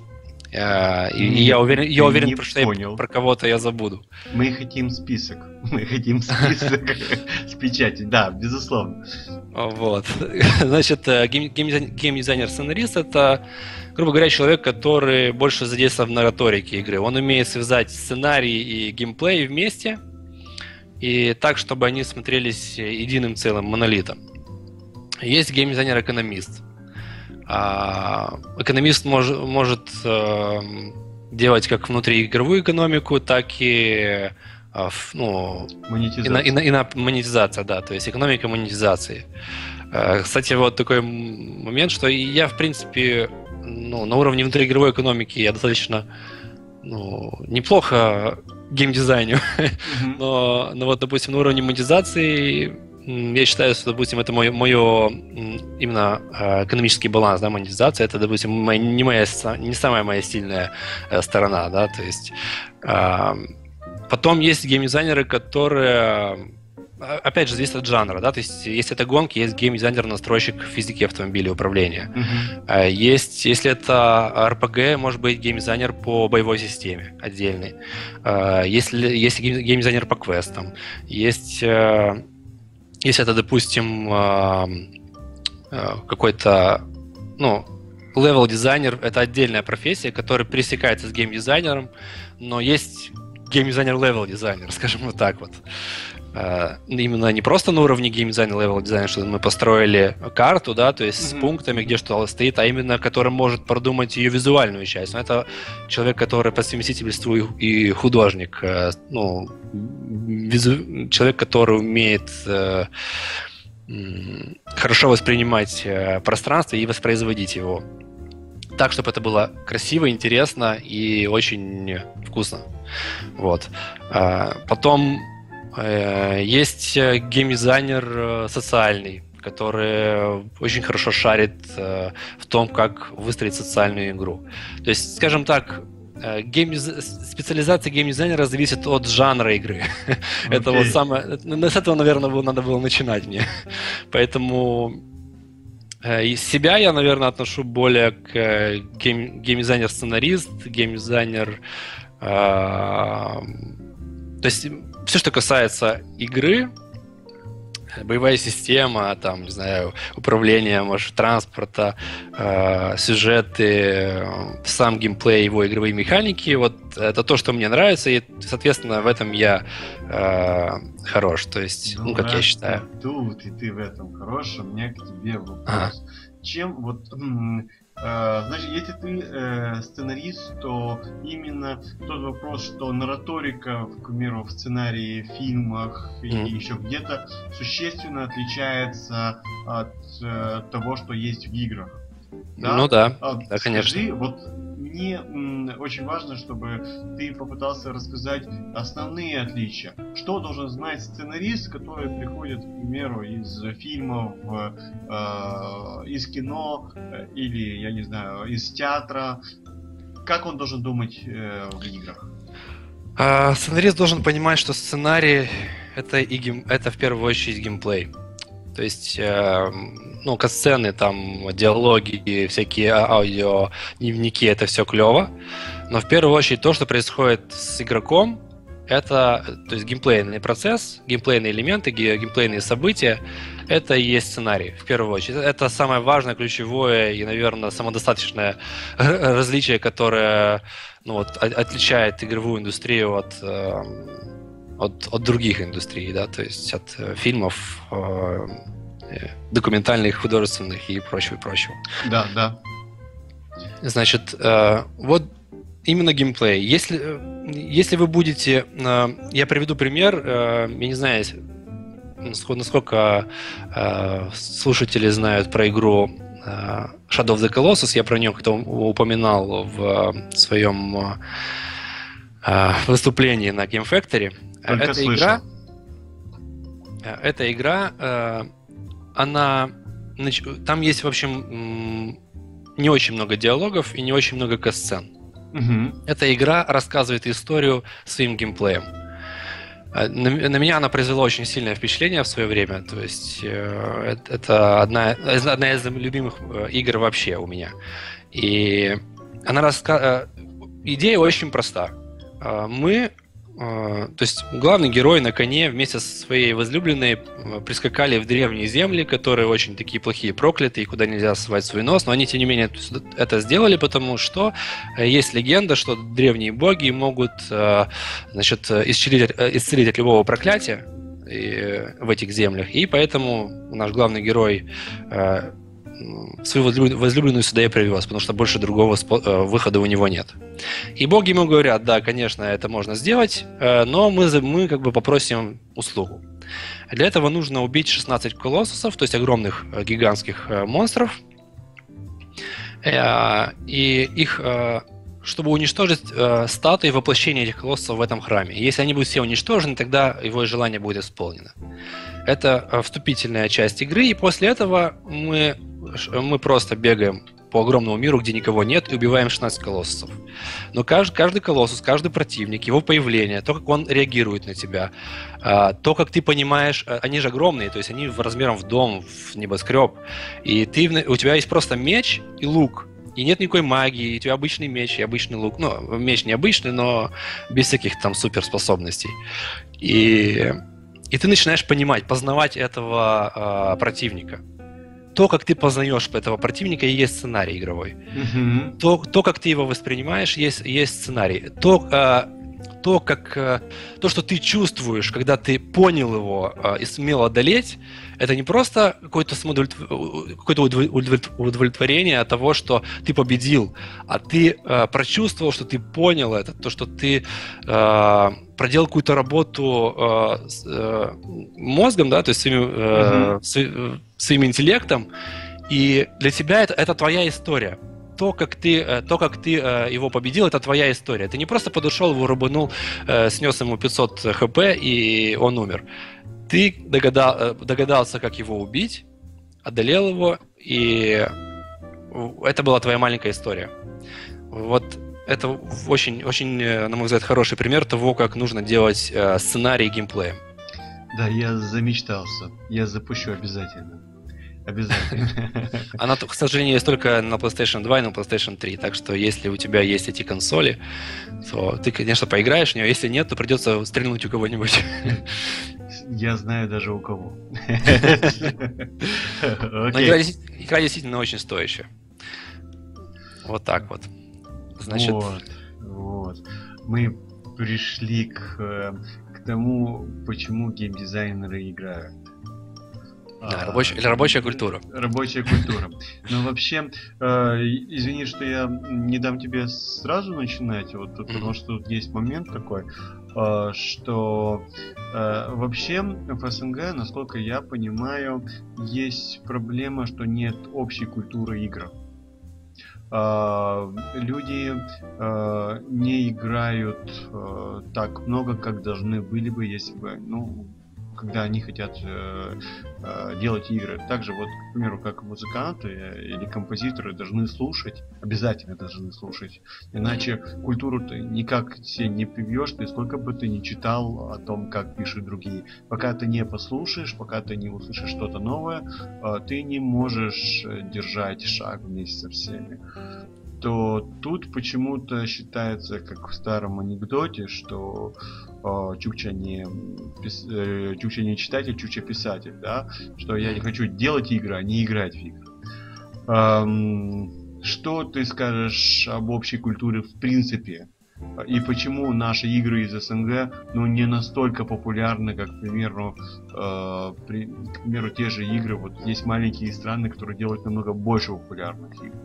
А, и, не, я уверен, я уверен что понял. я, про кого-то я забуду. Мы хотим список. Мы хотим список с печати. Да, безусловно. Вот. Значит, э, геймдизайнер-сценарист это, грубо говоря, человек, который больше задействован на риторике игры. Он умеет связать сценарий и геймплей вместе, и так, чтобы они смотрелись единым целым, монолитом. Есть геймдизайнер-экономист. А экономист мож, может э, делать как внутриигровую экономику, так и э, ну, монетизация. И, на, и, на, и на монетизация, да, то есть экономика монетизации. Э, кстати, вот такой момент, что я, в принципе, ну, на уровне внутриигровой экономики я достаточно ну, неплохо геймдизайню, mm-hmm. но, но вот, допустим, на уровне монетизации я считаю, что, допустим, это мое, мое именно э, экономический баланс, да, монетизация, это, допустим, моя, не, моя, не самая моя сильная э, сторона, да, то есть потом есть геймдизайнеры, которые опять же, зависит от жанра, да, то есть если это гонки, есть геймдизайнер-настройщик физики автомобиля управления. Uh-huh. Есть, если это RPG, может быть геймдизайнер по боевой системе отдельный. Если есть геймдизайнер по квестам, есть если это, допустим, а, а, какой-то, ну, level дизайнер это отдельная профессия, которая пересекается с геймдизайнером, но есть геймдизайнер level дизайнер, скажем вот так вот. Э, именно не просто на уровне геймдизайна, level дизайна, что мы построили карту, да, то есть mm-hmm. с пунктами, где что стоит, а именно который может продумать ее визуальную часть. Но это человек, который по совместительству и художник, э, ну, визу... человек, который умеет э, хорошо воспринимать пространство и воспроизводить его так, чтобы это было красиво, интересно и очень вкусно. Вот. Потом Э, есть э, геймдизайнер э, социальный, который очень хорошо шарит в том, как выстроить социальную игру. То есть, скажем так, э, гейм, специализация геймдизайнера зависит от жанра игры. Okay. Это вот самое... С этого, наверное, надо было начинать мне. Поэтому из себя я, наверное, отношу более к гейм, геймдизайнер-сценарист, геймдизайнер... Э, то есть все, что касается игры, боевая система, там, не знаю, управление, может, транспорта, э, сюжеты, сам геймплей, его игровые механики, вот это то, что мне нравится, и, соответственно, в этом я э, хорош, то есть, ну, ну как я считаю. Тут, и ты в этом хорош, у меня к тебе вопрос. Ага. Чем вот Э, значит, если ты э, сценарист, то именно тот вопрос, что нараторика, к примеру, в сценарии, в фильмах mm. и еще где-то существенно отличается от э, того, что есть в играх. Да? Ну да, а, да, конечно. Скажи, вот мне очень важно, чтобы ты попытался рассказать основные отличия. Что должен знать сценарист, который приходит, к примеру, из фильмов, э, из кино э, или, я не знаю, из театра. Как он должен думать э, в играх? А, сценарист должен понимать, что сценарий это, и гейм, это в первую очередь геймплей. То есть, э, ну, катсцены, там, диалоги, всякие аудио, дневники, это все клево. Но в первую очередь то, что происходит с игроком, это, то есть геймплейный процесс, геймплейные элементы, геймплейные события, это и есть сценарий, в первую очередь. Это самое важное, ключевое и, наверное, самодостаточное различие, которое ну, вот, отличает игровую индустрию от э, от, от других индустрий, да, то есть от э, фильмов, э, э, документальных, художественных и прочего, прочего. Да, да. Значит, э, вот именно геймплей. Если, если вы будете... Э, я приведу пример, э, я не знаю, насколько э, слушатели знают про игру э, Shadow of the Colossus, я про нее как-то упоминал в своем э, выступлении на Game Factory. Только эта слышал. игра, э, эта игра, э, она, там есть, в общем, не очень много диалогов и не очень много касцен. Угу. Эта игра рассказывает историю своим геймплеем. Э, на, на меня она произвела очень сильное впечатление в свое время. То есть э, это одна, одна из любимых игр вообще у меня. И она раска... идея очень проста. Мы то есть главный герой на коне вместе со своей возлюбленной а, прискакали в древние земли, которые очень такие плохие, проклятые, куда нельзя совать свой нос, но они, тем не менее, это сделали, потому что э, есть легенда, что древние боги могут э, значит, исцелить, э, исцелить от любого проклятия в этих землях, и поэтому наш главный герой свою возлюбленную сюда и привез, потому что больше другого э, выхода у него нет. И боги ему говорят, да, конечно, это можно сделать, э, но мы, мы как бы попросим услугу. Для этого нужно убить 16 колоссусов, то есть огромных э, гигантских монстров, и их чтобы уничтожить э, статуи воплощения этих колоссов в этом храме. Если они будут все уничтожены, тогда его желание будет исполнено. Это э, вступительная часть игры, и после этого мы мы просто бегаем по огромному миру, где никого нет, и убиваем 16 колоссов. Но каждый, каждый колоссус, каждый противник, его появление, то, как он реагирует на тебя, а, то, как ты понимаешь, а, они же огромные, то есть они в размером в дом, в небоскреб, и ты, у тебя есть просто меч и лук, и нет никакой магии, и у тебя обычный меч и обычный лук. Ну, меч необычный, но без всяких там суперспособностей. И, и ты начинаешь понимать, познавать этого э, противника то, как ты познаешь этого противника, и есть сценарий игровой. Mm-hmm. То, то, как ты его воспринимаешь, есть, есть сценарий. То, э, то, как, э, то, что ты чувствуешь, когда ты понял его э, и сумел одолеть, это не просто какое-то какое удовлетворение от того, что ты победил, а ты э, прочувствовал, что ты понял это, то, что ты э, проделал какую-то работу э, с, э, мозгом, да, то есть своим, э, mm-hmm. своим интеллектом, и для тебя это, это твоя история то, как ты, э, то, как ты э, его победил, это твоя история. Ты не просто подошел, его рубанул, э, снес ему 500 хп, и он умер. Ты догадал, догадался, как его убить, одолел его, и это была твоя маленькая история. Вот это очень, очень, э, на мой взгляд, хороший пример того, как нужно делать э, сценарий геймплея. Да, я замечтался. Я запущу обязательно. Обязательно. Она, к сожалению, есть только на PlayStation 2 и на PlayStation 3. Так что, если у тебя есть эти консоли, то ты, конечно, поиграешь в нее. Если нет, то придется стрельнуть у кого-нибудь. Я знаю даже у кого. Игра, действительно очень стоящая. Вот так вот. Значит... Вот, вот. Мы пришли к, э, к тому, почему геймдизайнеры играют. Да, а, рабочая, рабочая культура. Рабочая культура. Но вообще, э, извини, что я не дам тебе сразу начинать, вот, mm-hmm. потому что тут есть момент такой, что э, вообще в СНГ, насколько я понимаю, есть проблема, что нет общей культуры игр. Э, люди э, не играют э, так много, как должны были бы, если бы, ну, когда они хотят э, э, делать игры. Также вот, к примеру, как музыканты или композиторы должны слушать, обязательно должны слушать, иначе культуру ты никак себе не привьешь, ты сколько бы ты ни читал о том, как пишут другие. Пока ты не послушаешь, пока ты не услышишь что-то новое, э, ты не можешь э, держать шаг вместе со всеми то тут почему-то считается, как в старом анекдоте, что э, Чукча не пис, э, Чукча не читатель, Чукча писатель, да, что я не хочу делать игры, а не играть в игры. Эм, что ты скажешь об общей культуре в принципе? И почему наши игры из СНГ ну, не настолько популярны, как, к примеру, э, при, к примеру, те же игры. Вот есть маленькие страны, которые делают намного больше популярных игр.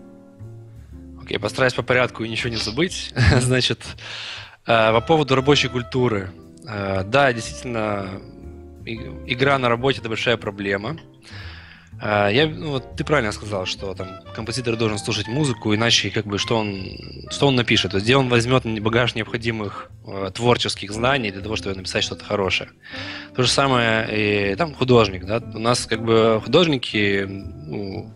Окей, okay, постараюсь по порядку и ничего не забыть. Значит, э, по поводу рабочей культуры. Э, да, действительно, игра на работе это большая проблема. Э, я, ну, вот ты правильно сказал, что там композитор должен слушать музыку, иначе как бы что он, что он напишет, то есть где он возьмет багаж необходимых э, творческих знаний для того, чтобы написать что-то хорошее. То же самое и там художник, да, у нас как бы художники ну,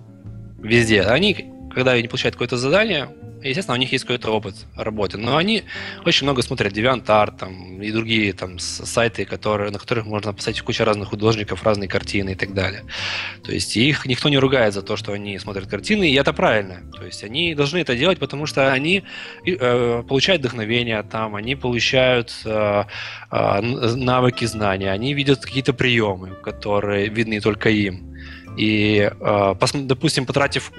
везде, они когда они получают какое-то задание, естественно, у них есть какой-то опыт работы, но они очень много смотрят DeviantArt там, и другие там сайты, которые, на которых можно писать куча разных художников, разные картины и так далее. То есть их никто не ругает за то, что они смотрят картины, и это правильно. То есть они должны это делать, потому что они э, получают вдохновение там, они получают э, э, навыки, знания, они видят какие-то приемы, которые видны только им. И, э, допустим, потратив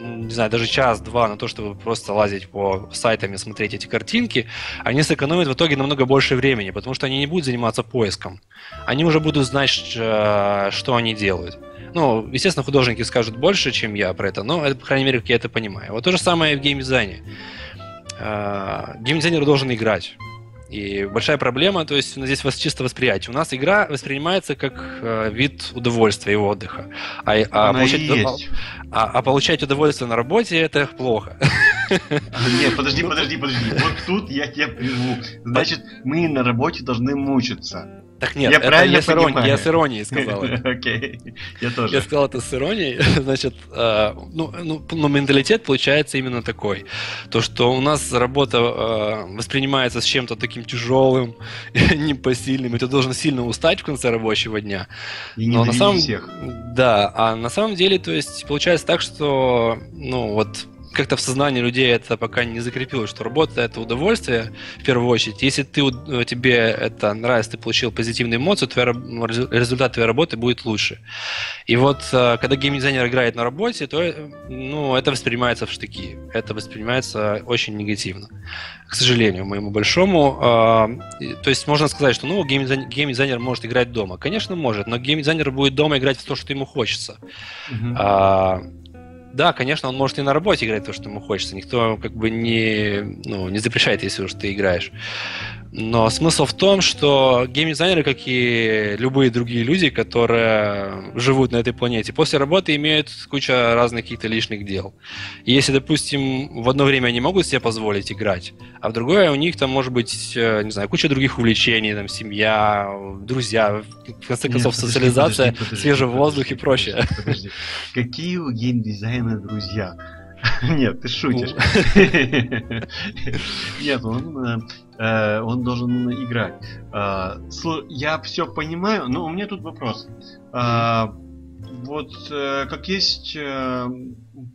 не знаю, даже час-два на то, чтобы просто лазить по сайтам и смотреть эти картинки, они сэкономят в итоге намного больше времени, потому что они не будут заниматься поиском. Они уже будут знать, э, что они делают. Ну, естественно, художники скажут больше, чем я про это, но, это, по крайней мере, как я это понимаю. Вот то же самое и в геймдизайне. Э, геймдизайнер должен играть. И большая проблема, то есть здесь вас чисто восприятие. У нас игра воспринимается как э, вид удовольствия и отдыха. А, а, получать, а, а получать удовольствие на работе это плохо. Нет, подожди, подожди, подожди. Вот тут я тебя прерву. Значит, мы на работе должны мучиться. Так нет, я это правильно я, с иронией, я с иронией сказал Окей, я тоже. Я сказал это с иронией. Значит, э, ну, ну, ну, менталитет получается именно такой. То, что у нас работа э, воспринимается с чем-то таким тяжелым, непосильным, и ты должен сильно устать в конце рабочего дня. И не на самом... всех. Да, а на самом деле, то есть, получается так, что, ну, вот как-то в сознании людей это пока не закрепилось, что работа это удовольствие в первую очередь. Если ты, э, тебе это нравится, ты получил позитивные эмоции, твоя, результат твоей работы будет лучше. И вот э, когда геймдизайнер играет на работе, то э, ну, это воспринимается в штыки. Это воспринимается очень негативно. К сожалению, моему большому. То есть можно сказать, что ну, геймдизайнер, геймдизайнер может играть дома. Конечно, может, но геймдизайнер будет дома играть в то, что ему хочется. Uh-huh. Да, конечно, он может и на работе играть то, что ему хочется. Никто как бы не, ну, не запрещает, если уж ты играешь. Но смысл в том, что геймдизайнеры, как и любые другие люди, которые живут на этой планете, после работы имеют кучу разных каких-то лишних дел. И если, допустим, в одно время они могут себе позволить играть, а в другое у них там может быть, э, не знаю, куча других увлечений, там, семья, друзья, в конце концов, Нет, социализация, подожди, подожди, свежий подожди, воздух подожди, и прочее. Подожди. Какие у геймдизайна друзья? Нет, ты шутишь. Нет, он, э, он должен играть. Э, я все понимаю, но у меня тут вопрос. Э, вот как есть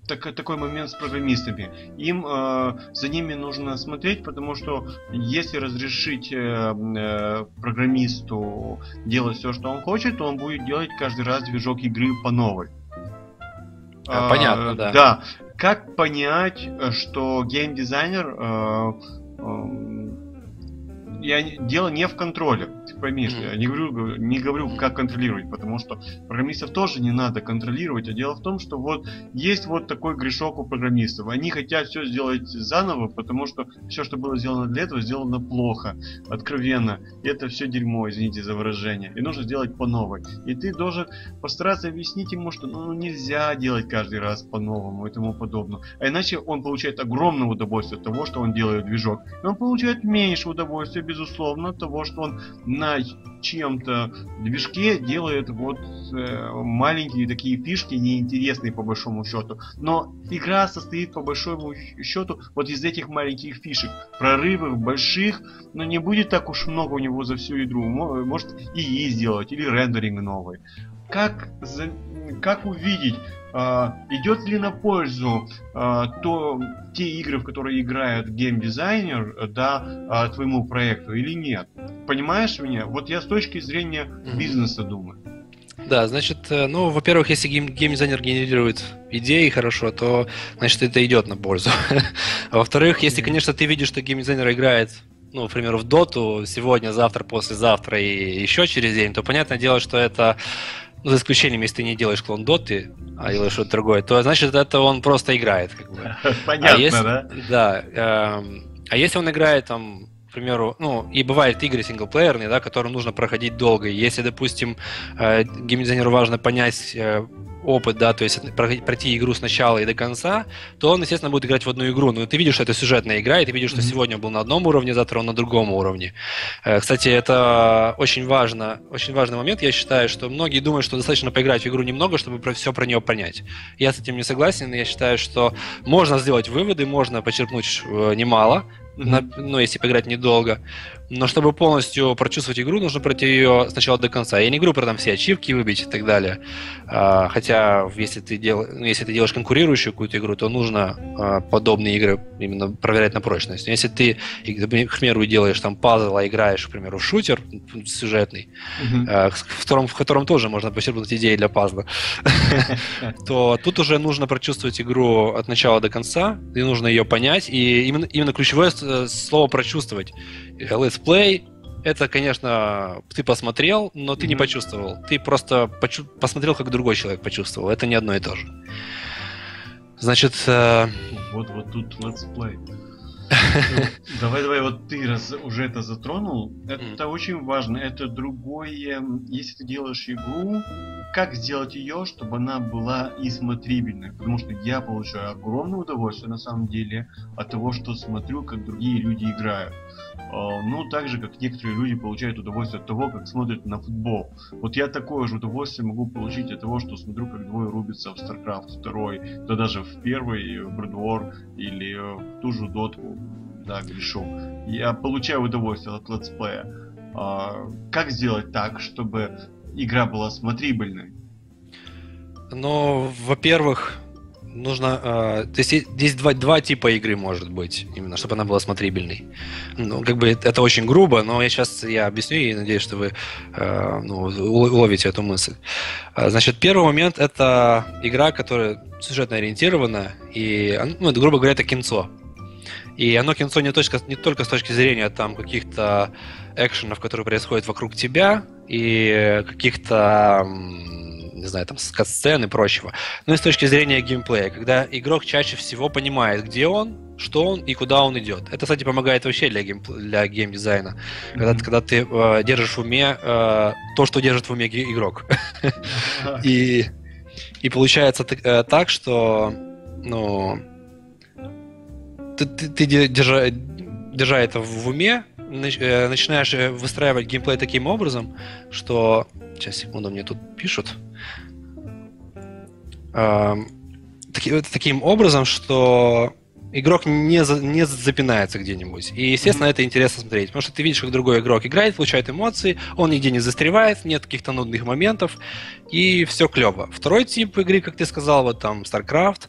так, такой момент с программистами. Им за ними нужно смотреть, потому что если разрешить программисту делать все, что он хочет, то он будет делать каждый раз движок игры по новой. Понятно, да. Да, как понять, э, что геймдизайнер э, э, я, дело не в контроле пойми, что я не говорю, не говорю, как контролировать, потому что программистов тоже не надо контролировать, а дело в том, что вот есть вот такой грешок у программистов. Они хотят все сделать заново, потому что все, что было сделано для этого, сделано плохо, откровенно. И это все дерьмо, извините за выражение. И нужно сделать по новой. И ты должен постараться объяснить ему, что ну, нельзя делать каждый раз по-новому и тому подобное. А иначе он получает огромное удовольствие от того, что он делает движок. И он получает меньше удовольствия, безусловно, от того, что он на чем-то движке делает вот э, маленькие такие фишки, неинтересные по большому счету. Но игра состоит по большому счету вот из этих маленьких фишек. Прорывов больших, но не будет так уж много у него за всю игру. Может и сделать, или рендеринг новый. Как, за, как увидеть, идет ли на пользу а, то, те игры, в которые играет геймдизайнер, да, а, твоему проекту или нет? Понимаешь меня? Вот я с точки зрения бизнеса думаю. Да, значит, э, ну, во-первых, если гейм, геймдизайнер генерирует идеи хорошо, то, значит, это идет на пользу. а во-вторых, если, конечно, ты видишь, что геймдизайнер играет ну, к примеру, в доту сегодня, завтра, послезавтра и еще через день, то понятное дело, что это ну, за исключением, если ты не делаешь клон доты, а делаешь что-то другое, то значит это он просто играет. Как бы. Понятно, а если, да? Да. Э, а если он играет там к примеру, ну, и бывают игры синглплеерные, да, которые нужно проходить долго. Если, допустим, э, геймдизайнеру важно понять э, опыт, да, то есть пройти игру сначала и до конца, то он, естественно, будет играть в одну игру. Но ты видишь, что это сюжетная игра, и ты видишь, что mm-hmm. сегодня он был на одном уровне, завтра он на другом уровне. Э, кстати, это очень важно, очень важный момент. Я считаю, что многие думают, что достаточно поиграть в игру немного, чтобы про все про нее понять. Я с этим не согласен. Я считаю, что можно сделать выводы, можно почерпнуть э, немало. На, ну, если поиграть недолго. Но чтобы полностью прочувствовать игру, нужно пройти ее сначала до конца. Я не говорю про там все ачивки выбить и так далее. А, хотя, если ты, дел... Ну, если ты делаешь конкурирующую какую-то игру, то нужно а, подобные игры именно проверять на прочность. Но если ты, к примеру, делаешь там пазл, а играешь, к примеру, шутер сюжетный, mm-hmm. а, в, котором, в котором тоже можно почерпнуть идеи для пазла, то тут уже нужно прочувствовать игру от начала до конца, и нужно ее понять, и именно, именно ключевое слово прочувствовать летсплей, это, конечно, ты посмотрел, но ты mm-hmm. не почувствовал. Ты просто почу- посмотрел, как другой человек почувствовал. Это не одно и то же. Значит... Э... Вот, вот тут летсплей. Давай, давай, вот ты раз уже это затронул. Это очень важно. Это другое. Если ты делаешь игру, как сделать ее, чтобы она была и смотрибельной? Потому что я получаю огромное удовольствие на самом деле от того, что смотрю, как другие люди играют. А, ну, так же, как некоторые люди получают удовольствие от того, как смотрят на футбол. Вот я такое же удовольствие могу получить от того, что смотрю, как двое рубятся в StarCraft 2, да даже в первый, в Brood War или в ту же дотку, да, грешу. Я получаю удовольствие от летсплея. А, как сделать так, чтобы игра была смотрибельной? Ну, во-первых, нужно... Э, то есть здесь два, два типа игры может быть, именно, чтобы она была смотрибельной. Ну, как бы это очень грубо, но я сейчас я объясню и надеюсь, что вы э, ну, уловите эту мысль. А, значит, первый момент — это игра, которая сюжетно ориентирована, и, ну, это, грубо говоря, это кинцо. И оно кинцо не, точка, не только с точки зрения там каких-то экшенов, которые происходят вокруг тебя, и каких-то не знаю, там, сцен и прочего. Но и с точки зрения геймплея, когда игрок чаще всего понимает, где он, что он и куда он идет. Это, кстати, помогает вообще для, гейм, для геймдизайна. Mm-hmm. Когда, когда ты э, держишь в уме э, то, что держит в уме игрок. и, и получается э, так, что ну, ты, ты, ты держа, держа это в уме, начинаешь э, выстраивать геймплей таким образом, что... Сейчас, секунду, мне тут пишут таким таки, таким образом, что игрок не, за, не запинается где-нибудь. И, естественно, mm-hmm. это интересно смотреть, потому что ты видишь, как другой игрок играет, получает эмоции, он нигде не застревает, нет каких-то нудных моментов, и все клево. Второй тип игры, как ты сказал, вот там StarCraft,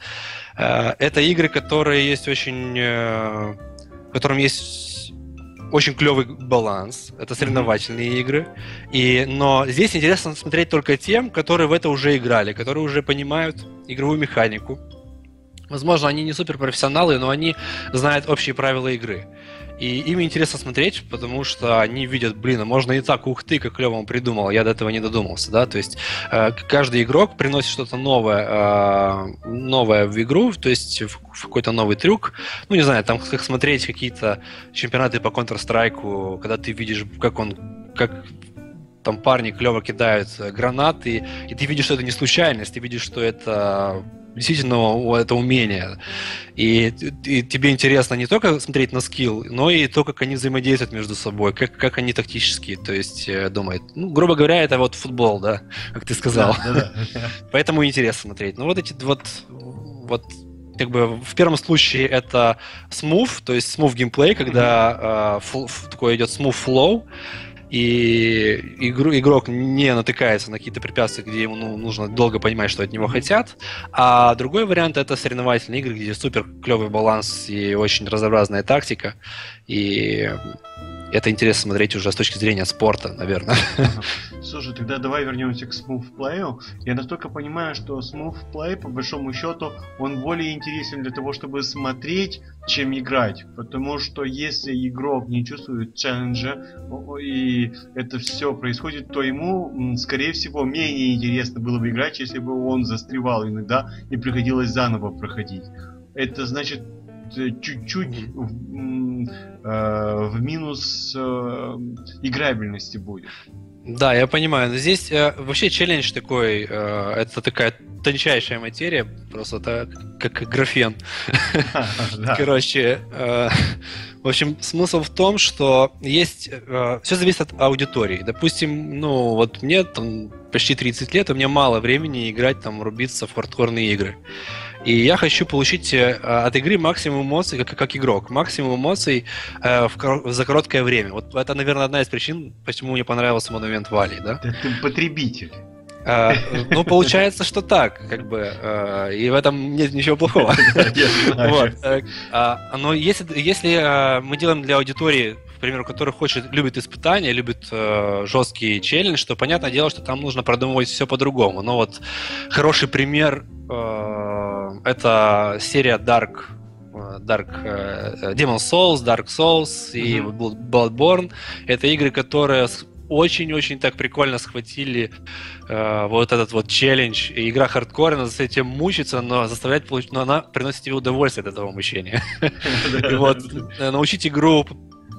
э, это игры, которые есть очень... Э, в котором есть очень клевый баланс. Это соревновательные mm-hmm. игры. И, но здесь интересно смотреть только тем, которые в это уже играли, которые уже понимают игровую механику, Возможно, они не суперпрофессионалы, но они знают общие правила игры. И им интересно смотреть, потому что они видят, блин, а можно и так, ух ты, как клево он придумал, я до этого не додумался, да, то есть э, каждый игрок приносит что-то новое, э, новое в игру, то есть в, в какой-то новый трюк, ну, не знаю, там как смотреть какие-то чемпионаты по Counter-Strike, когда ты видишь, как он, как там парни клево кидают гранаты, и ты видишь, что это не случайность, ты видишь, что это действительно это умение. И, и тебе интересно не только смотреть на скилл, но и то, как они взаимодействуют между собой, как, как они тактически, то есть э, думают. Ну, грубо говоря, это вот футбол, да, как ты сказал. Да, да, да. Поэтому интересно смотреть. Ну, вот эти вот, вот как бы в первом случае это smooth, то есть smooth геймплей, когда э, такой идет smooth flow, и игру, игрок не натыкается на какие-то препятствия, где ему ну, нужно долго понимать, что от него хотят. А другой вариант это соревновательные игры, где супер клевый баланс и очень разнообразная тактика. И это интересно смотреть уже с точки зрения спорта, наверное. Слушай, тогда давай вернемся к Smooth Play. Я настолько понимаю, что Smooth Play, по большому счету, он более интересен для того, чтобы смотреть, чем играть. Потому что если игрок не чувствует челленджа, и это все происходит, то ему, скорее всего, менее интересно было бы играть, если бы он застревал иногда и приходилось заново проходить. Это значит, Э, чуть-чуть в, минус э, играбельности будет. Да, я понимаю. Но здесь э, вообще челлендж такой, э, это такая тончайшая материя, просто это как графен. Короче, э, в общем, смысл в том, что есть... Э, все зависит от аудитории. Допустим, ну, вот мне там почти 30 лет, у меня мало времени играть, там, рубиться в хардкорные игры. И я хочу получить э, от игры максимум эмоций, как, как игрок, максимум эмоций э, в, за короткое время. Вот это, наверное, одна из причин, почему мне понравился монумент Вали, да? Ты, ты потребитель. А, ну, получается, что так, как бы, а, и в этом нет ничего плохого. Вот. А, но если, если мы делаем для аудитории к примеру, который хочет, любит испытания, любит э, жесткий челлендж, то понятное дело, что там нужно продумывать все по-другому. Но вот хороший пример э, это серия Dark э, Dark э, Demon Souls, Dark Souls и mm-hmm. Bloodborne. Это игры, которые очень-очень так прикольно схватили э, вот этот вот челлендж. И игра хардкорная, с этим мучиться, но заставляет получить, но она приносит тебе удовольствие от этого мучения. И вот э, научить игру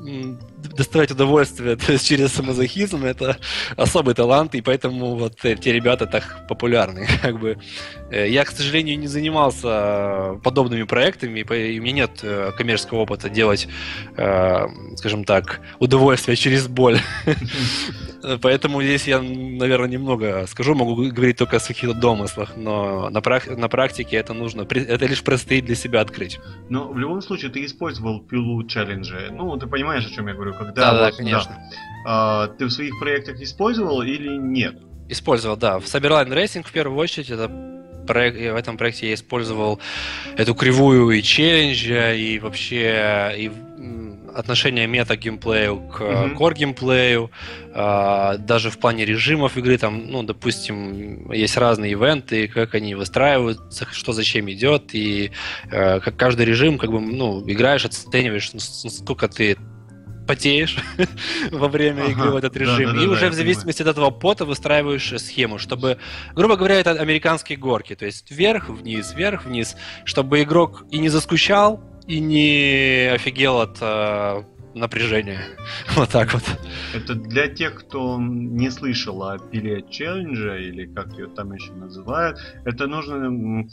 嗯 доставать удовольствие то есть через самозахизм это особый талант, и поэтому вот эти ребята так популярны. Как бы. Э, я, к сожалению, не занимался подобными проектами, и у меня нет э, коммерческого опыта делать, э, скажем так, удовольствие через боль. Поэтому здесь я, наверное, немного скажу, могу говорить только о каких-то домыслах, но на, прак- на практике это нужно, это лишь предстоит для себя открыть. Но в любом случае ты использовал пилу челленджа. Ну, ты понимаешь, о чем я говорю, когда... Да, вот, да, конечно. Да, а, ты в своих проектах использовал или нет? Использовал, да. В Cyberline Racing в первую очередь это проект, в этом проекте я использовал эту кривую и челленджа, и вообще и отношение мета-геймплею к mm-hmm. core-геймплею, а, даже в плане режимов игры, там, ну, допустим, есть разные ивенты, как они выстраиваются, что зачем идет, и э, как каждый режим, как бы, ну, играешь, оцениваешь, насколько ты потеешь во время ага, игры в этот режим, да, да, и да, уже в зависимости понимаю. от этого пота выстраиваешь схему, чтобы, грубо говоря, это американские горки, то есть вверх-вниз, вверх-вниз, чтобы игрок и не заскучал, и не офигел от э, напряжения. вот так вот. Это для тех, кто не слышал о пиле челленджа, или как ее там еще называют, это нужно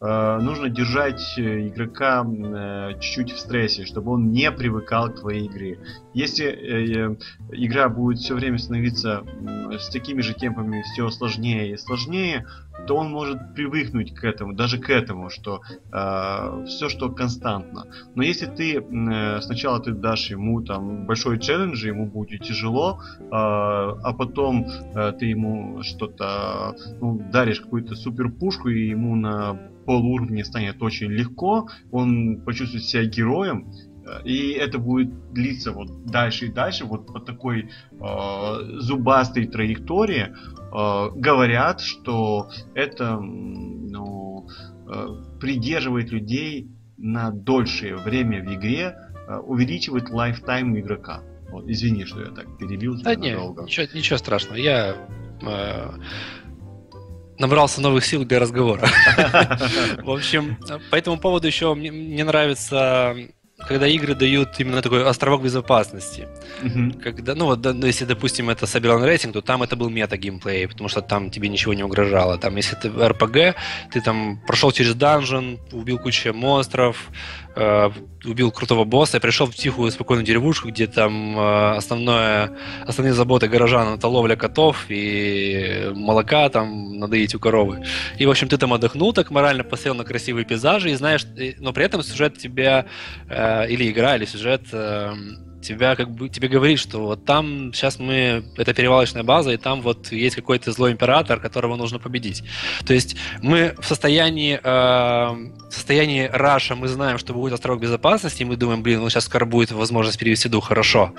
нужно держать игрока э, чуть-чуть в стрессе, чтобы он не привыкал к твоей игре. Если э, игра будет все время становиться с такими же темпами все сложнее и сложнее, то он может привыкнуть к этому, даже к этому, что э, все, что константно. Но если ты э, сначала ты дашь ему там большой челлендж, ему будет тяжело, э, а потом э, ты ему что-то ну, даришь какую-то супер пушку и ему на полуровне станет очень легко, он почувствует себя героем, и это будет длиться вот дальше и дальше, вот по такой э, зубастой траектории. Э, говорят, что это ну, э, придерживает людей на дольшее время в игре, э, увеличивает лайфтайм игрока. Вот, извини, что я так перебил тебя да надолго. Нет, ничего, ничего страшного. Я э, набрался новых сил для разговора. В общем, по этому поводу еще мне нравится когда игры дают именно такой островок безопасности. Mm-hmm. Когда, ну вот, ну, если, допустим, это Cyberland Racing, то там это был мета-геймплей, потому что там тебе ничего не угрожало. Там, если ты RPG, ты там прошел через данжен, убил кучу монстров, э, убил крутого босса и пришел в тихую, спокойную деревушку, где там э, основное, основные заботы горожан это ловля котов и молока там надоить у коровы. И, в общем, ты там отдохнул, так морально посмотрел на красивые пейзажи и знаешь, но при этом сюжет тебя, э, или игра, или сюжет э, тебя как бы тебе говорит, что вот там сейчас мы это перевалочная база, и там вот есть какой-то злой император, которого нужно победить. То есть мы в состоянии э, состоянии раша мы знаем, что будет островок безопасности, и мы думаем, блин, ну сейчас скоро будет возможность перевести дух, хорошо.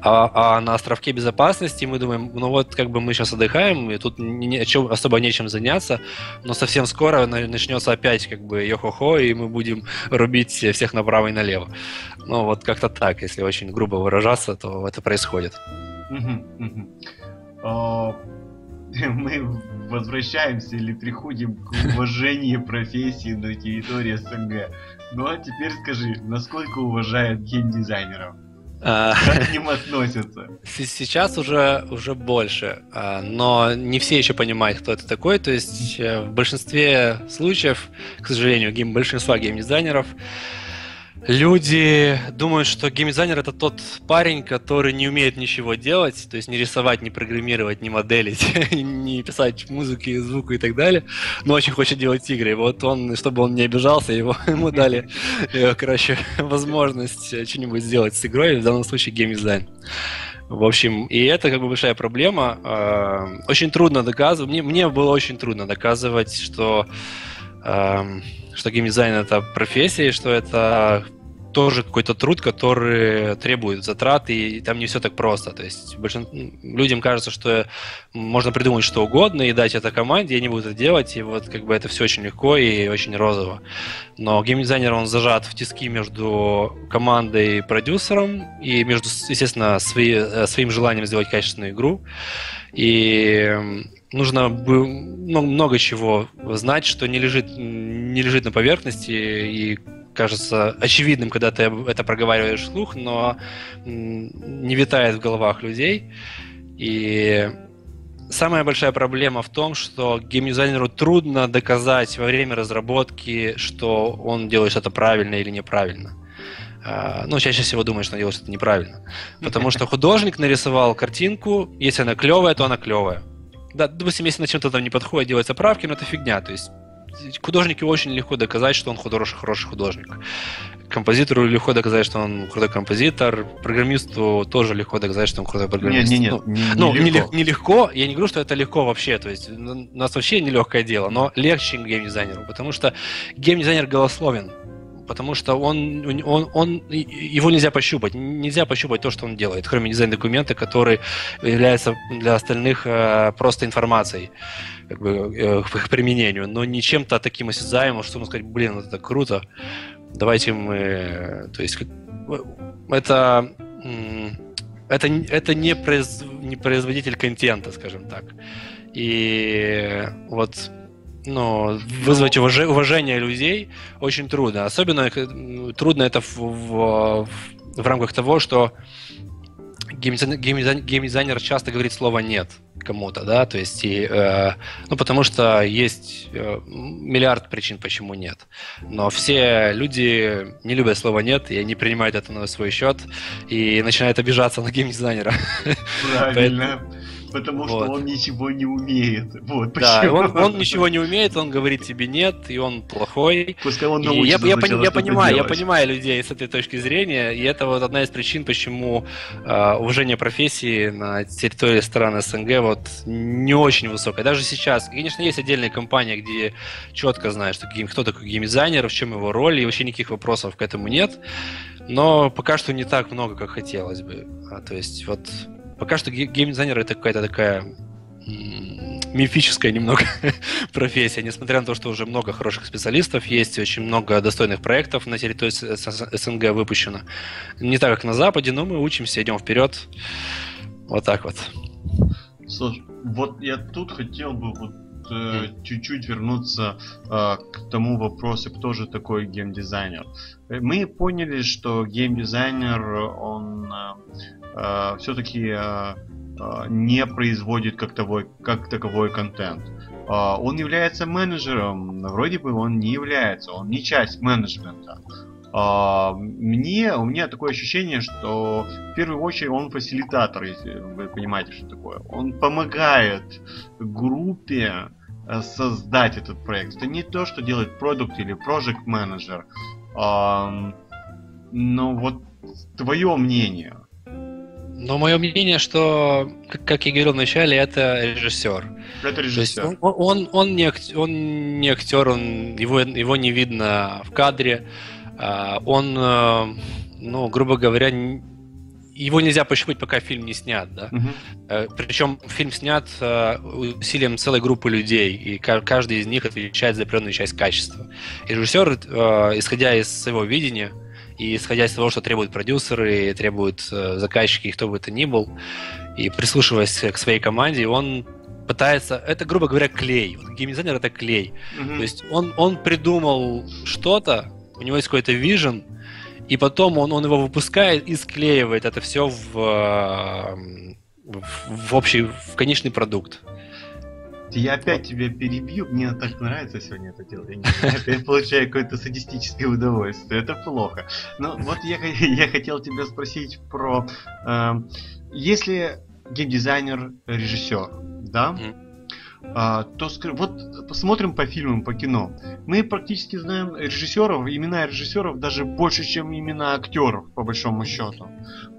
А, а на островке безопасности мы думаем, ну вот как бы мы сейчас отдыхаем, и тут не, особо нечем заняться, но совсем скоро начнется опять как бы йо-хо-хо, и мы будем рубить всех направо и налево. Ну вот как-то так, если очень грубо выражаться, то это происходит. А, мы возвращаемся или приходим к уважению профессии на территории СНГ. Ну а теперь скажи, насколько уважают геймдизайнеров? А, как к ним относятся? Сейчас уже, уже больше, а, но не все еще понимают, кто это такой. То есть э, в большинстве случаев, к сожалению, гейм, большинства геймдизайнеров дизайнеров Люди думают, что геймдизайнер это тот парень, который не умеет ничего делать, то есть не рисовать, не программировать, не моделить, не писать музыки, звук и так далее, но очень хочет делать игры. Вот он, чтобы он не обижался, его, ему дали, э, короче, возможность что-нибудь сделать с игрой, в данном случае геймдизайн. В общем, и это как бы большая проблема. А, очень трудно доказывать, мне, мне было очень трудно доказывать, что что геймдизайн это профессия, что это тоже какой-то труд, который требует затрат, и там не все так просто. То есть большин... людям кажется, что можно придумать что угодно и дать это команде, и они будут это делать, и вот как бы это все очень легко и очень розово. Но геймдизайнер, он зажат в тиски между командой и продюсером, и между, естественно, свои, э, своим желанием сделать качественную игру. И нужно много, чего знать, что не лежит, не лежит на поверхности, и кажется очевидным, когда ты это проговариваешь вслух, но не витает в головах людей. И самая большая проблема в том, что геймдизайнеру трудно доказать во время разработки, что он делает что-то правильно или неправильно. А, ну, чаще всего думает, что он делает что-то неправильно. Потому что художник нарисовал картинку, если она клевая, то она клевая. Да, допустим, если на чем-то там не подходит, делать правки, но это фигня. То есть художнику очень легко доказать, что он хороший, хороший художник. Композитору легко доказать, что он крутой композитор. Программисту тоже легко доказать, что он крутой программист. Нет, нет, нет. Ну, не, ну, не, легко. Не, не легко. Я не говорю, что это легко вообще. То есть у нас вообще нелегкое дело, но легче, чем геймдизайнеру. Потому что геймдизайнер голословен потому что он, он, он, его нельзя пощупать. Нельзя пощупать то, что он делает, кроме дизайн-документа, который является для остальных э, просто информацией как бы, э, к их применению, но не чем-то таким осязаемым, что можно сказать, блин, это круто, давайте мы... То есть это... Это, это не, произ, не производитель контента, скажем так. И вот ну, вызвать уваж... уважение людей очень трудно. Особенно трудно это в, в, в рамках того, что геймдизайнер, геймдизайнер часто говорит слово «нет» кому-то, да, то есть, и, э, ну, потому что есть э, миллиард причин, почему нет. Но все люди не любят слово «нет», и они принимают это на свой счет и начинают обижаться на геймдизайнера. Правильно. Потому вот. что он ничего не умеет. Вот да, он, он ничего не умеет, он говорит тебе нет, и он плохой. Пускай он и я, я, я, я понимаю, я понимаю людей с этой точки зрения, и это вот одна из причин, почему э, уважение профессии на территории стран СНГ вот не очень высокое. Даже сейчас, конечно, есть отдельные компании, где четко знаешь, что кто такой геймдизайнер, в чем его роль, и вообще никаких вопросов к этому нет. Но пока что не так много, как хотелось бы. А, то есть вот пока что геймдизайнер это какая-то такая мифическая немного профессия, несмотря на то, что уже много хороших специалистов есть, очень много достойных проектов на территории СНГ выпущено. Не так, как на Западе, но мы учимся, идем вперед. Вот так вот. Слушай, вот я тут хотел бы вот чуть-чуть вернуться э, к тому вопросу, кто же такой геймдизайнер. Мы поняли, что геймдизайнер, он э, э, все-таки э, э, не производит как, таковой, как таковой контент. Э, он является менеджером, вроде бы он не является, он не часть менеджмента. Uh, мне, у меня такое ощущение, что в первую очередь он фасилитатор, если вы понимаете, что такое. Он помогает группе Э, создать этот проект. Это не то, что делает продукт или project менеджер. Но вот твое мнение. Но мое мнение, что, как я говорил вначале, это режиссер. Это режиссер. он, он, он, не, актер, он не актер, он, его, его не видно в кадре. А, он, э, ну, грубо говоря, его нельзя пощупать, пока фильм не снят, да. Uh-huh. Причем фильм снят э, усилием целой группы людей, и каждый из них отвечает за определенную часть качества. И режиссер, э, исходя из своего видения и исходя из того, что требуют продюсеры, требуют э, заказчики, кто бы это ни был, и прислушиваясь к своей команде, он пытается... Это, грубо говоря, клей. Вот геймдизайнер — это клей. Uh-huh. То есть он, он придумал что-то, у него есть какой-то вижен, и потом он, он его выпускает и склеивает это все в, эм, в, в общий, в конечный продукт. Я опять тебя перебью, мне так нравится сегодня это делать. Я опять получаю какое-то садистическое удовольствие. Это плохо. Но вот я, я хотел тебя спросить про... Э, если геймдизайнер, режиссер, да? Mm-hmm а, то вот посмотрим по фильмам, по кино. Мы практически знаем режиссеров, имена режиссеров даже больше, чем имена актеров, по большому счету.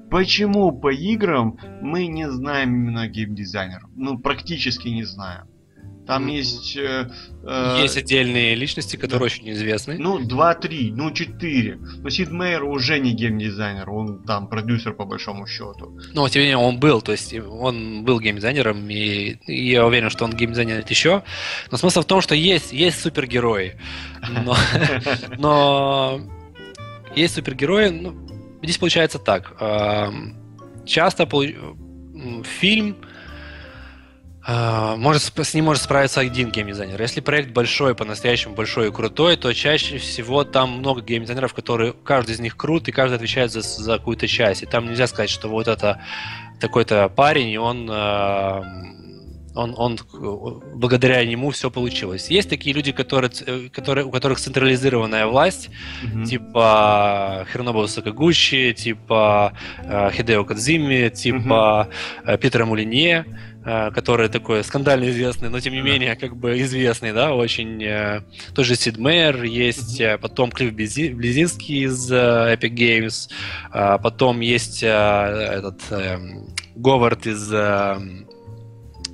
Почему по играм мы не знаем имена геймдизайнеров? Ну, практически не знаем. Там есть... Э, э, есть отдельные личности, которые да. очень известны. Ну, два-три, ну, четыре. Но Сид Мейер уже не геймдизайнер, он там продюсер по большому счету. Ну, тем не менее, он был, то есть он был геймдизайнером, и, и я уверен, что он геймдизайнер еще. Но смысл в том, что есть, есть супергерои. Но, но есть супергерои, ну, здесь получается так. Часто фильм а, может, с ним может справиться один геймдизайнер. Если проект большой, по-настоящему большой и крутой, то чаще всего там много геймдизайнеров, которые каждый из них крут, и каждый отвечает за, за какую-то часть. И там нельзя сказать, что вот это такой-то парень, и он, а, он, он благодаря нему все получилось. Есть такие люди, которые, которые, у которых централизированная власть, mm-hmm. типа Хернобу Сакагучи, типа а, Хидео Кадзими, типа mm-hmm. Питера Мулине Э, который такой скандально известный, но тем не менее как бы известный, да, очень. Э, тоже Сид Мейер, есть mm-hmm. потом Клифф Близинский из Epic Games, потом есть этот эм, Говард из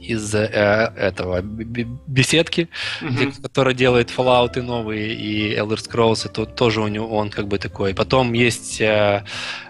из э, этого беседки, mm-hmm. который делает Fallout и новые, и Elder Scrolls, и тут тоже у него он как бы такой. Потом есть э, э,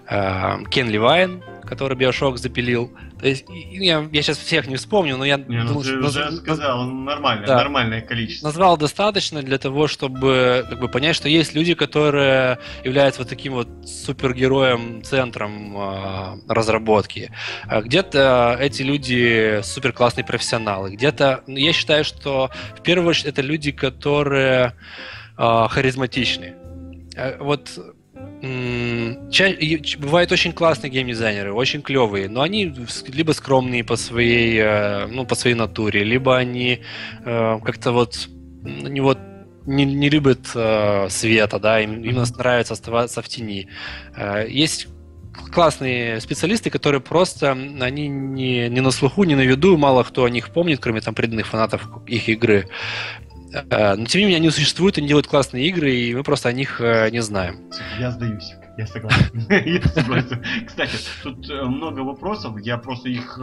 Кен Левайн, который Биошок запилил. То есть, я, я сейчас всех не вспомню, но я не, ну, ты уже наз... сказал, он нормальное, да. нормальное количество. Назвал достаточно для того, чтобы как бы, понять, что есть люди, которые являются вот таким вот супергероем, центром э, разработки. А где-то эти люди супер классные профессионалы. Где-то, ну, я считаю, что в первую очередь это люди, которые э, харизматичны. Э, вот бывают очень классные геймдизайнеры, очень клевые, но они либо скромные по своей, э, ну, по своей натуре, либо они э, как-то вот не вот не, не любят э, света, да, им, им нравится оставаться в тени. Есть классные специалисты, которые просто, они не, не на слуху, не на виду, мало кто о них помнит, кроме там преданных фанатов их игры. Э, но тем не менее они существуют, они делают классные игры, и мы просто о них э, не знаем. Я сдаюсь. Я согласен. Я согласен. Кстати, тут э, много вопросов, я просто их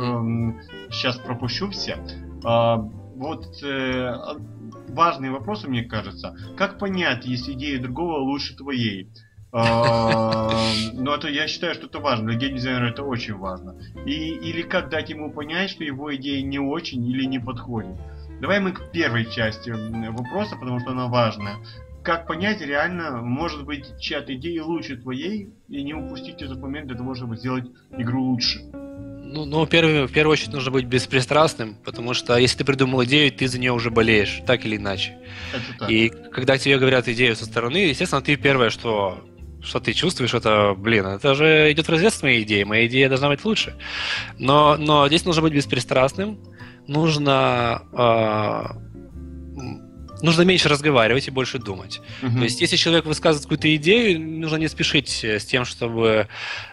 сейчас эм, пропущу все. А, вот важный вопрос, мне кажется. Как понять, если идея другого лучше твоей? А, ну, это я считаю, что это важно. Для геймдизайнера это очень важно. И, или как дать ему понять, что его идея не очень или не подходит. Давай мы к первой части вопроса, потому что она важная. Как понять реально, может быть, чья-то идея лучше твоей, и не упустить этот момент для того, чтобы сделать игру лучше? Ну, ну первый, в первую очередь нужно быть беспристрастным, потому что если ты придумал идею, ты за нее уже болеешь, так или иначе. Это так. И когда тебе говорят идею со стороны, естественно, ты первое, что что ты чувствуешь, это, блин, это же идет в разрез с моей идеей, моя идея должна быть лучше. Но, но здесь нужно быть беспристрастным, нужно э, нужно меньше разговаривать и больше думать. Uh-huh. То есть, если человек высказывает какую-то идею, нужно не спешить с тем, чтобы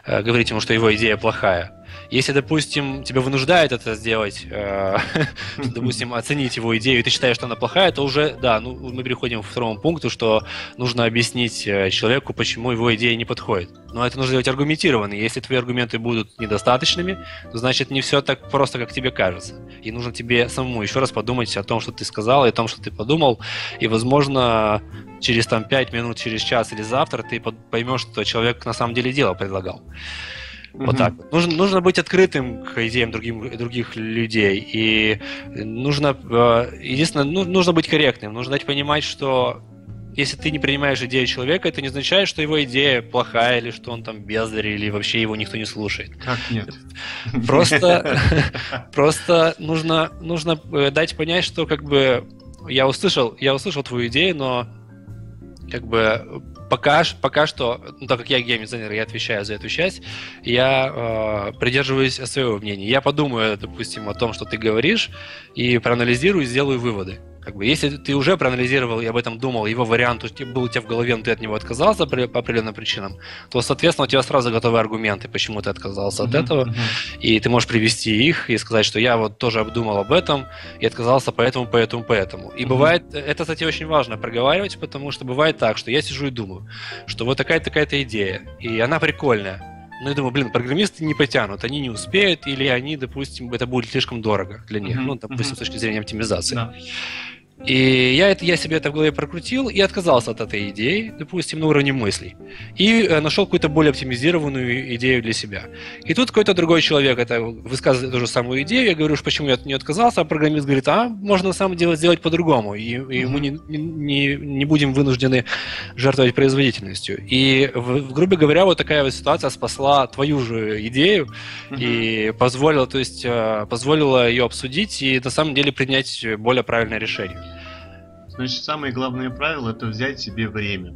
э, говорить ему, что его идея плохая. Если, допустим, тебя вынуждает это сделать, э, допустим, оценить его идею, и ты считаешь, что она плохая, то уже, да, ну, мы переходим к второму пункту, что нужно объяснить э, человеку, почему его идея не подходит. Но это нужно делать аргументированно. Если твои аргументы будут недостаточными, то значит не все так просто, как тебе кажется. И нужно тебе самому еще раз подумать о том, что ты сказал, и о том, что ты подумал. И, возможно, через там 5 минут, через час или завтра ты поймешь, что человек на самом деле дело предлагал. Вот так. Нужно, нужно быть открытым к идеям другим, других людей. И нужно, э, единственное, ну, нужно быть корректным. Нужно дать понимать, что если ты не принимаешь идею человека, это не означает, что его идея плохая, или что он там бездарь, или вообще его никто не слушает. Как нет? Просто, просто нужно, нужно э, дать понять, что как бы я услышал, я услышал твою идею, но как бы пока, пока что, ну, так как я геймдизайнер, я отвечаю за эту часть, я э, придерживаюсь своего мнения. Я подумаю, допустим, о том, что ты говоришь, и проанализирую, сделаю выводы. Как бы, если ты уже проанализировал и об этом думал, его вариант был у тебя в голове, но ты от него отказался по определенным причинам, то, соответственно, у тебя сразу готовы аргументы, почему ты отказался uh-huh, от этого, uh-huh. и ты можешь привести их и сказать, что я вот тоже обдумал об этом и отказался поэтому, поэтому, поэтому. И uh-huh. бывает, это, кстати, очень важно проговаривать, потому что бывает так, что я сижу и думаю, что вот такая-то такая-то идея, и она прикольная, ну, я думаю, блин, программисты не потянут, они не успеют, или они, допустим, это будет слишком дорого для них, uh-huh, ну, допустим, uh-huh. с точки зрения оптимизации. Да. И я, это, я себе это в голове прокрутил и отказался от этой идеи, допустим, на уровне мыслей. И э, нашел какую-то более оптимизированную идею для себя. И тут какой-то другой человек это высказывает ту же самую идею. Я говорю, почему я от нее отказался, а программист говорит, а можно на самом деле сделать по-другому. И, и мы не, не, не будем вынуждены жертвовать производительностью. И, в, грубо говоря, вот такая вот ситуация спасла твою же идею mm-hmm. и позволила, то есть, э, позволила ее обсудить и на самом деле принять более правильное решение. Значит, самое главное правило это взять себе время.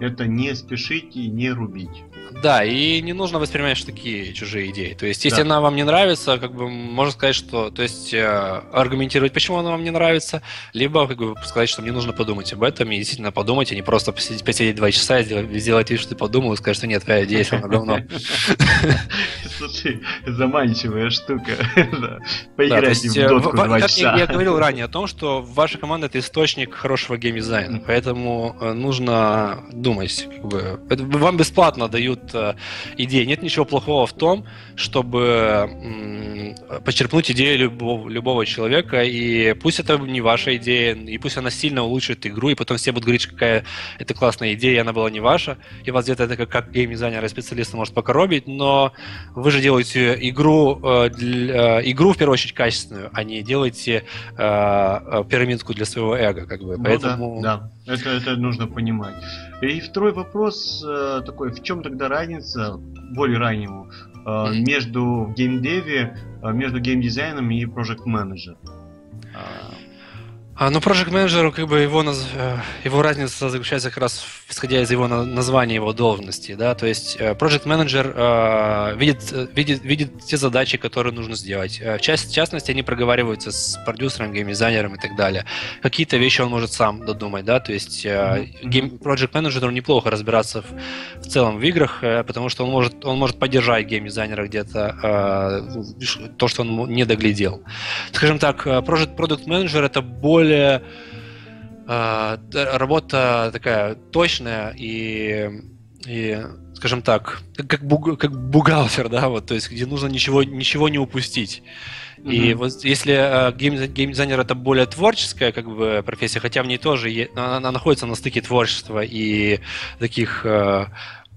Это не спешить и не рубить. Да, и не нужно воспринимать такие чужие идеи. То есть, если да. она вам не нравится, как бы можно сказать, что, то есть, э, аргументировать, почему она вам не нравится, либо как бы сказать, что мне нужно подумать об этом и действительно подумать, а не просто посидеть, посидеть два часа и сделать, сделать вид, что ты подумал и сказать, что нет, твоя идея все равно говно. Слушай, заманчивая штука. Поиграть в э, дотку два часа. Я говорил ранее о том, что ваша команда это источник хорошего геймдизайна, поэтому э, нужно думать. Вам бесплатно дают э, идея. Нет ничего плохого в том, чтобы почерпнуть идею любого, любого человека, и пусть это не ваша идея, и пусть она сильно улучшит игру, и потом все будут говорить, какая это классная идея, и она была не ваша, и вас где-то это как, как гейм-дизайнера и специалиста может покоробить, но вы же делаете игру, э, для, э, игру в первую очередь качественную, а не делаете э, пирамидку для своего эго, как бы. Ну, Поэтому... Да, да. Это, это нужно понимать. И второй вопрос э, такой, в чем тогда разница, более раннему, э, между геймдеве, э, между геймдизайном и проект менеджер? А, ну, Project Manager, как бы его, наз... Э, его разница заключается как раз исходя из его названия, его должности, да, то есть э, Project Manager э, видит, видит, видит те задачи, которые нужно сделать. В, част, в частности, они проговариваются с продюсером, геймдизайнером и так далее. Какие-то вещи он может сам додумать, да, то есть mm-hmm. Project Manager неплохо разбираться в, в целом в играх, потому что он может, он может поддержать геймдизайнера где-то то, что он не доглядел. Скажем так, Project Product Manager это более более э, работа такая точная и, и скажем так, как, буг, как бухгалтер, да, вот, то есть где нужно ничего, ничего не упустить. Mm-hmm. И вот если э, гейм, геймдизайнер это более творческая как бы профессия, хотя в ней тоже е, она, она находится на стыке творчества и таких э,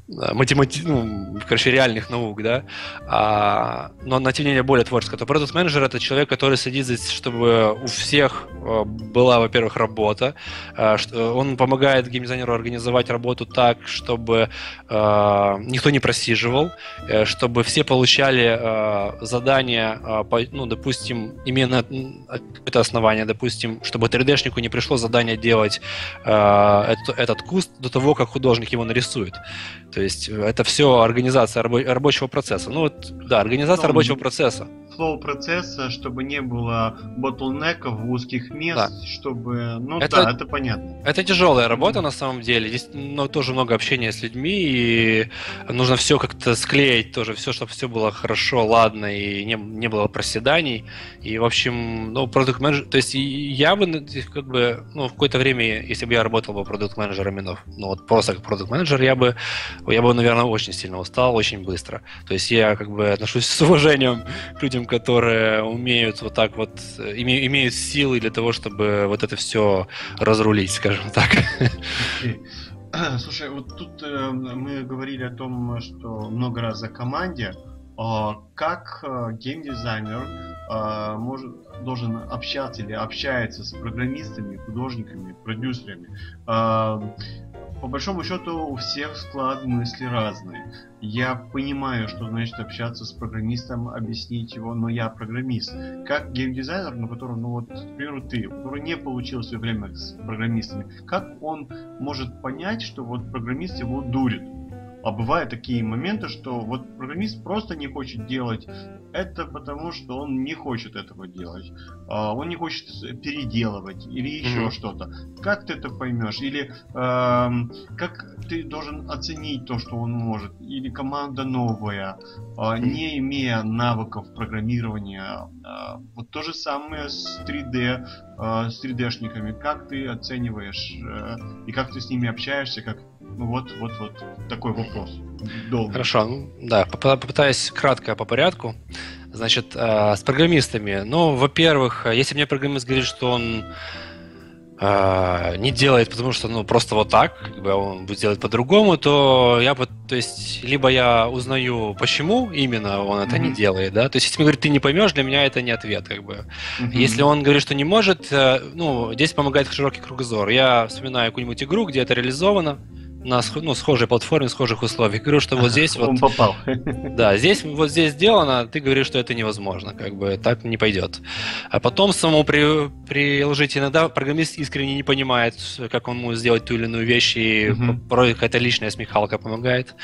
математи... ну, короче, реальных наук, да, а, но на тем не менее более творческая, то продукт менеджер это человек, который следит здесь, чтобы у всех э, была, во-первых, работа, э, он помогает геймдизайнеру организовать работу так, чтобы э, никто не просиживал, чтобы все получали э, задания, э, ну, допустим, именно это основание, допустим, чтобы 3D-шнику не пришло задание делать э, этот куст до того, как художник его нарисует. То есть э, это все организация рабо- рабочего процесса. Ну вот, да, организация ну, рабочего процесса. Флоу процесса, чтобы не было ботлнеков, узких мест, да. чтобы... Ну это, да, это понятно. Это тяжелая работа на самом деле. Здесь ну, тоже много общения с людьми, и нужно все как-то склеить тоже, все, чтобы все было хорошо, ладно, и не, не было проседаний. И, в общем, ну, продукт менеджер... То есть я бы, как бы, ну, в какое-то время, если бы я работал бы продукт менеджером ну, вот просто как продукт менеджер я бы я бы, наверное, очень сильно устал, очень быстро. То есть я как бы отношусь с уважением к людям, которые умеют вот так вот, име, имеют силы для того, чтобы вот это все разрулить, скажем так. Слушай, вот тут э, мы говорили о том, что много раз о команде. Э, как э, геймдизайнер э, может, должен общаться или общается с программистами, художниками, продюсерами? Э, по большому счету у всех склад мысли разный. Я понимаю, что значит общаться с программистом, объяснить его, но я программист. Как геймдизайнер, на котором, ну вот, к примеру, ты, который не получил свое время с программистами, как он может понять, что вот программист его дурит? А бывают такие моменты, что вот программист просто не хочет делать это потому, что он не хочет этого делать. А, он не хочет переделывать или еще mm-hmm. что-то. Как ты это поймешь? Или э, как ты должен оценить то, что он может? Или команда новая, э, не имея навыков программирования. Э, вот то же самое с 3D, э, с 3D-шниками. Как ты оцениваешь э, и как ты с ними общаешься, как ну вот, вот, вот такой вопрос. Долго. Хорошо, ну, да, попытаюсь кратко по порядку. Значит, э, с программистами. Ну, во-первых, если мне программист говорит, что он э, не делает, потому что, ну, просто вот так, как бы он будет делать по-другому, то я то есть, либо я узнаю, почему именно он это mm-hmm. не делает, да, то есть, если мне говорит, ты не поймешь, для меня это не ответ, как бы. Mm-hmm. Если он говорит, что не может, э, ну, здесь помогает широкий кругозор. Я вспоминаю какую-нибудь игру, где это реализовано, на ну, схожей платформе, схожих условиях. Говорю, что вот здесь вот... Он попал. Да, здесь вот здесь сделано, ты говоришь, что это невозможно, как бы так не пойдет. А потом самому при, приложить иногда программист искренне не понимает, как он может сделать ту или иную вещь, и угу. порой какая-то личная смехалка помогает.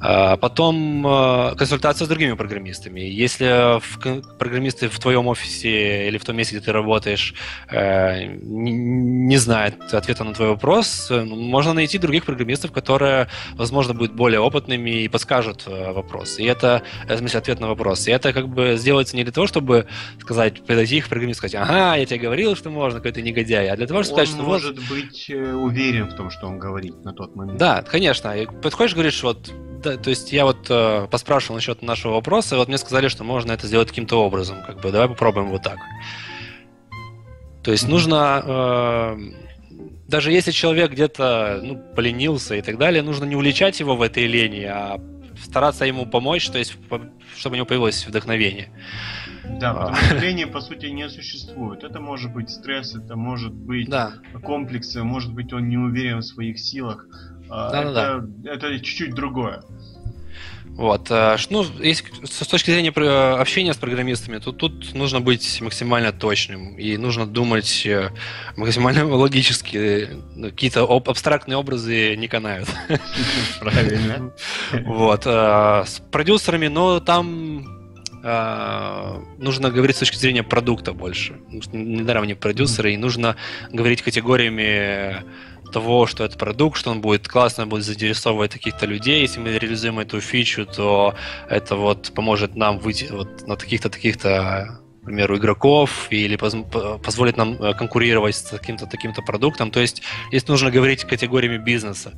А потом а, консультация с другими программистами. Если в, программисты в твоем офисе или в том месте, где ты работаешь, э, не, не знают ответа на твой вопрос, можно найти других программистов, программистов, которые, возможно, будут более опытными и подскажут э, вопрос. И это, в смысле, ответ на вопрос. И это как бы сделается не для того, чтобы сказать, подойти их программисту сказать, ага, я тебе говорил, что можно, какой-то негодяй, а для того, чтобы он сказать, что может вот... быть э, уверен в том, что он говорит на тот момент. Да, конечно. И подходишь, говоришь, вот да, то есть я вот э, поспрашивал насчет нашего вопроса, и вот мне сказали, что можно это сделать каким-то образом, как бы, давай попробуем вот так. То есть mm-hmm. нужно э, даже если человек где-то ну, поленился и так далее, нужно не уличать его в этой лени, а стараться ему помочь, то есть чтобы у него появилось вдохновение. Да, а. потому что лени по сути не существует. Это может быть стресс, это может быть да. комплексы, может быть он не уверен в своих силах. Да, это, да, да. это чуть-чуть другое. Вот. Э, ну, если, с точки зрения э, общения с программистами, то тут нужно быть максимально точным. И нужно думать э, максимально логически. Какие-то абстрактные образы не канают. Правильно. Вот. С продюсерами, но там нужно говорить с точки зрения продукта больше. Недаром не продюсеры, и нужно говорить категориями того, что это продукт, что он будет классно, будет заинтересовывать каких-то людей. Если мы реализуем эту фичу, то это вот поможет нам выйти вот на таких-то, таких-то к примеру, игроков или позволит нам э, конкурировать с каким-то таким-то продуктом. То есть здесь нужно говорить категориями бизнеса.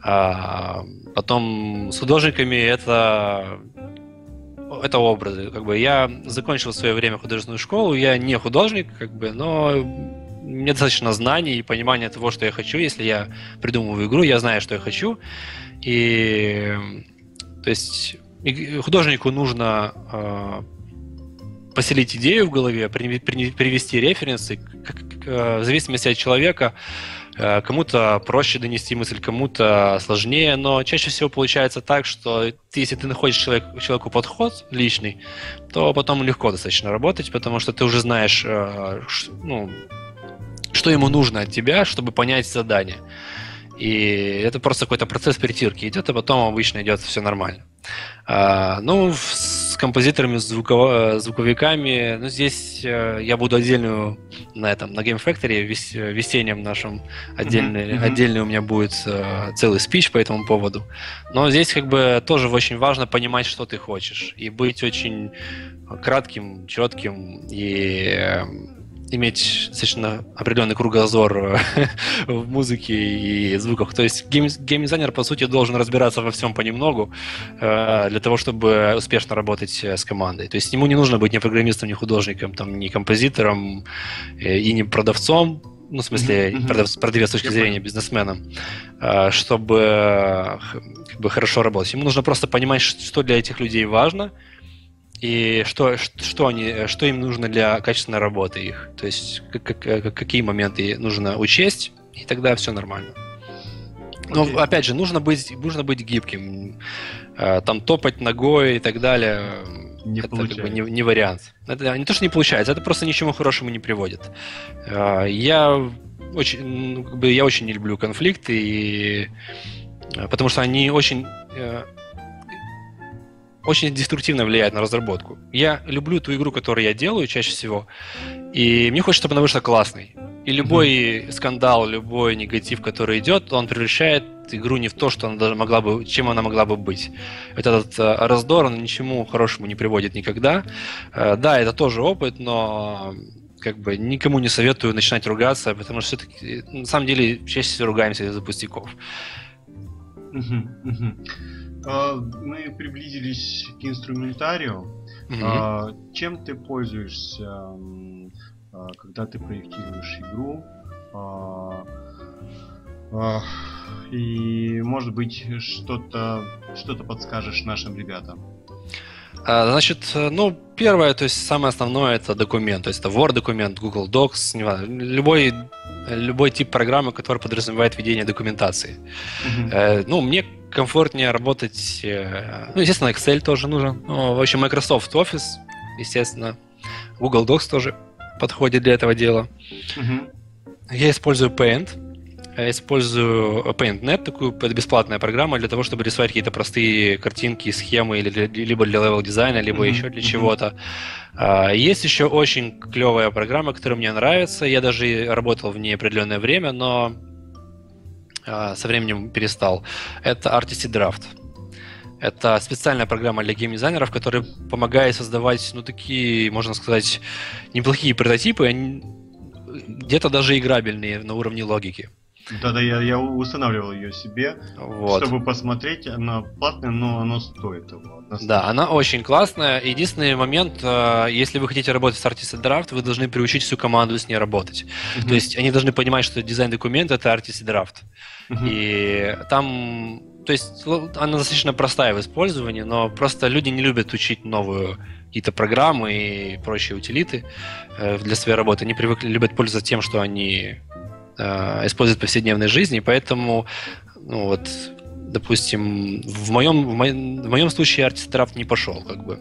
А потом с художниками это это образы. Как бы я закончил в свое время художественную школу, я не художник, как бы, но мне достаточно знаний и понимания того, что я хочу. Если я придумываю игру, я знаю, что я хочу. И то есть художнику нужно э, поселить идею в голове, при, при, привести референсы, как, э, в зависимости от человека. Э, кому-то проще донести мысль, кому-то сложнее, но чаще всего получается так, что ты, если ты находишь человек, человеку подход личный, то потом легко достаточно работать, потому что ты уже знаешь, э, ну, что ему нужно от тебя, чтобы понять задание. И это просто какой-то процесс притирки идет, а потом обычно идет все нормально. А, ну, с композиторами, с звуково- звуковиками, ну, здесь э, я буду отдельную на этом, на Game Factory, вес, весеннем нашем отдельный, mm-hmm. отдельный у меня будет э, целый спич по этому поводу. Но здесь как бы тоже очень важно понимать, что ты хочешь, и быть очень кратким, четким и иметь достаточно определенный кругозор э, в музыке и звуках. То есть гейм, геймдизайнер, по сути, должен разбираться во всем понемногу э, для того, чтобы успешно работать э, с командой. То есть ему не нужно быть ни программистом, ни художником, там, ни композитором и не продавцом, ну, в смысле, mm-hmm. продавец, продавец с точки зрения бизнесмена, чтобы как бы, хорошо работать. Ему нужно просто понимать, что для этих людей важно – и что, что, они, что им нужно для качественной работы их. То есть как, как, какие моменты нужно учесть, и тогда все нормально. Но okay. опять же, нужно быть, нужно быть гибким. Э, там топать ногой и так далее. Не это как бы не, не вариант. Это не то, что не получается, это просто ничему хорошему не приводит. Э, я очень, ну, как бы, я очень не люблю конфликты, и, э, потому что они очень очень деструктивно влияет на разработку. Я люблю ту игру, которую я делаю чаще всего, и мне хочется, чтобы она вышла классной. И любой mm-hmm. скандал, любой негатив, который идет, он превращает игру не в то, что она даже могла бы, чем она могла бы быть. этот э, раздор, он ничему хорошему не приводит никогда. Э, да, это тоже опыт, но как бы никому не советую начинать ругаться, потому что все-таки на самом деле чаще всего ругаемся из-за пустяков. Uh-huh, uh-huh. А, мы приблизились к инструментарию. Mm-hmm. Чем ты пользуешься, а, когда ты проектируешь игру? И, может быть, что-то что-то подскажешь нашим ребятам? Значит, ну, первое, то есть самое основное это документ. То есть это Word документ, Google Docs, не важно, любой, любой тип программы, который подразумевает ведение документации. Mm-hmm. Ну, мне комфортнее работать. Э, ну, естественно, Excel тоже нужен. Ну, в общем, Microsoft Office, естественно. Google Docs тоже подходит для этого дела. Uh-huh. Я использую Paint. Я использую Paint.NET, такую бесплатная программа для того, чтобы рисовать какие-то простые картинки, схемы, или, либо для level дизайна, либо uh-huh. еще для uh-huh. чего-то. А, есть еще очень клевая программа, которая мне нравится. Я даже работал в ней определенное время, но со временем перестал, это articy:draft. Это специальная программа для геймдизайнеров, которая помогает создавать, ну, такие, можно сказать, неплохие прототипы, где-то даже играбельные на уровне логики. Да-да, я, я устанавливал ее себе, вот. чтобы посмотреть. Она платная, но она стоит того. Да, она очень классная. Единственный момент, э, если вы хотите работать с Artist Draft, вы должны приучить всю команду с ней работать. Uh-huh. То есть они должны понимать, что дизайн-документ — это Artist Draft. Uh-huh. И там... То есть она достаточно простая в использовании, но просто люди не любят учить новую какие-то программы и прочие утилиты э, для своей работы. Они привыкли, любят пользоваться тем, что они э, используют в повседневной жизни, поэтому ну, вот, допустим, в моем, в моем, в моем случае артистрафт не пошел, как бы,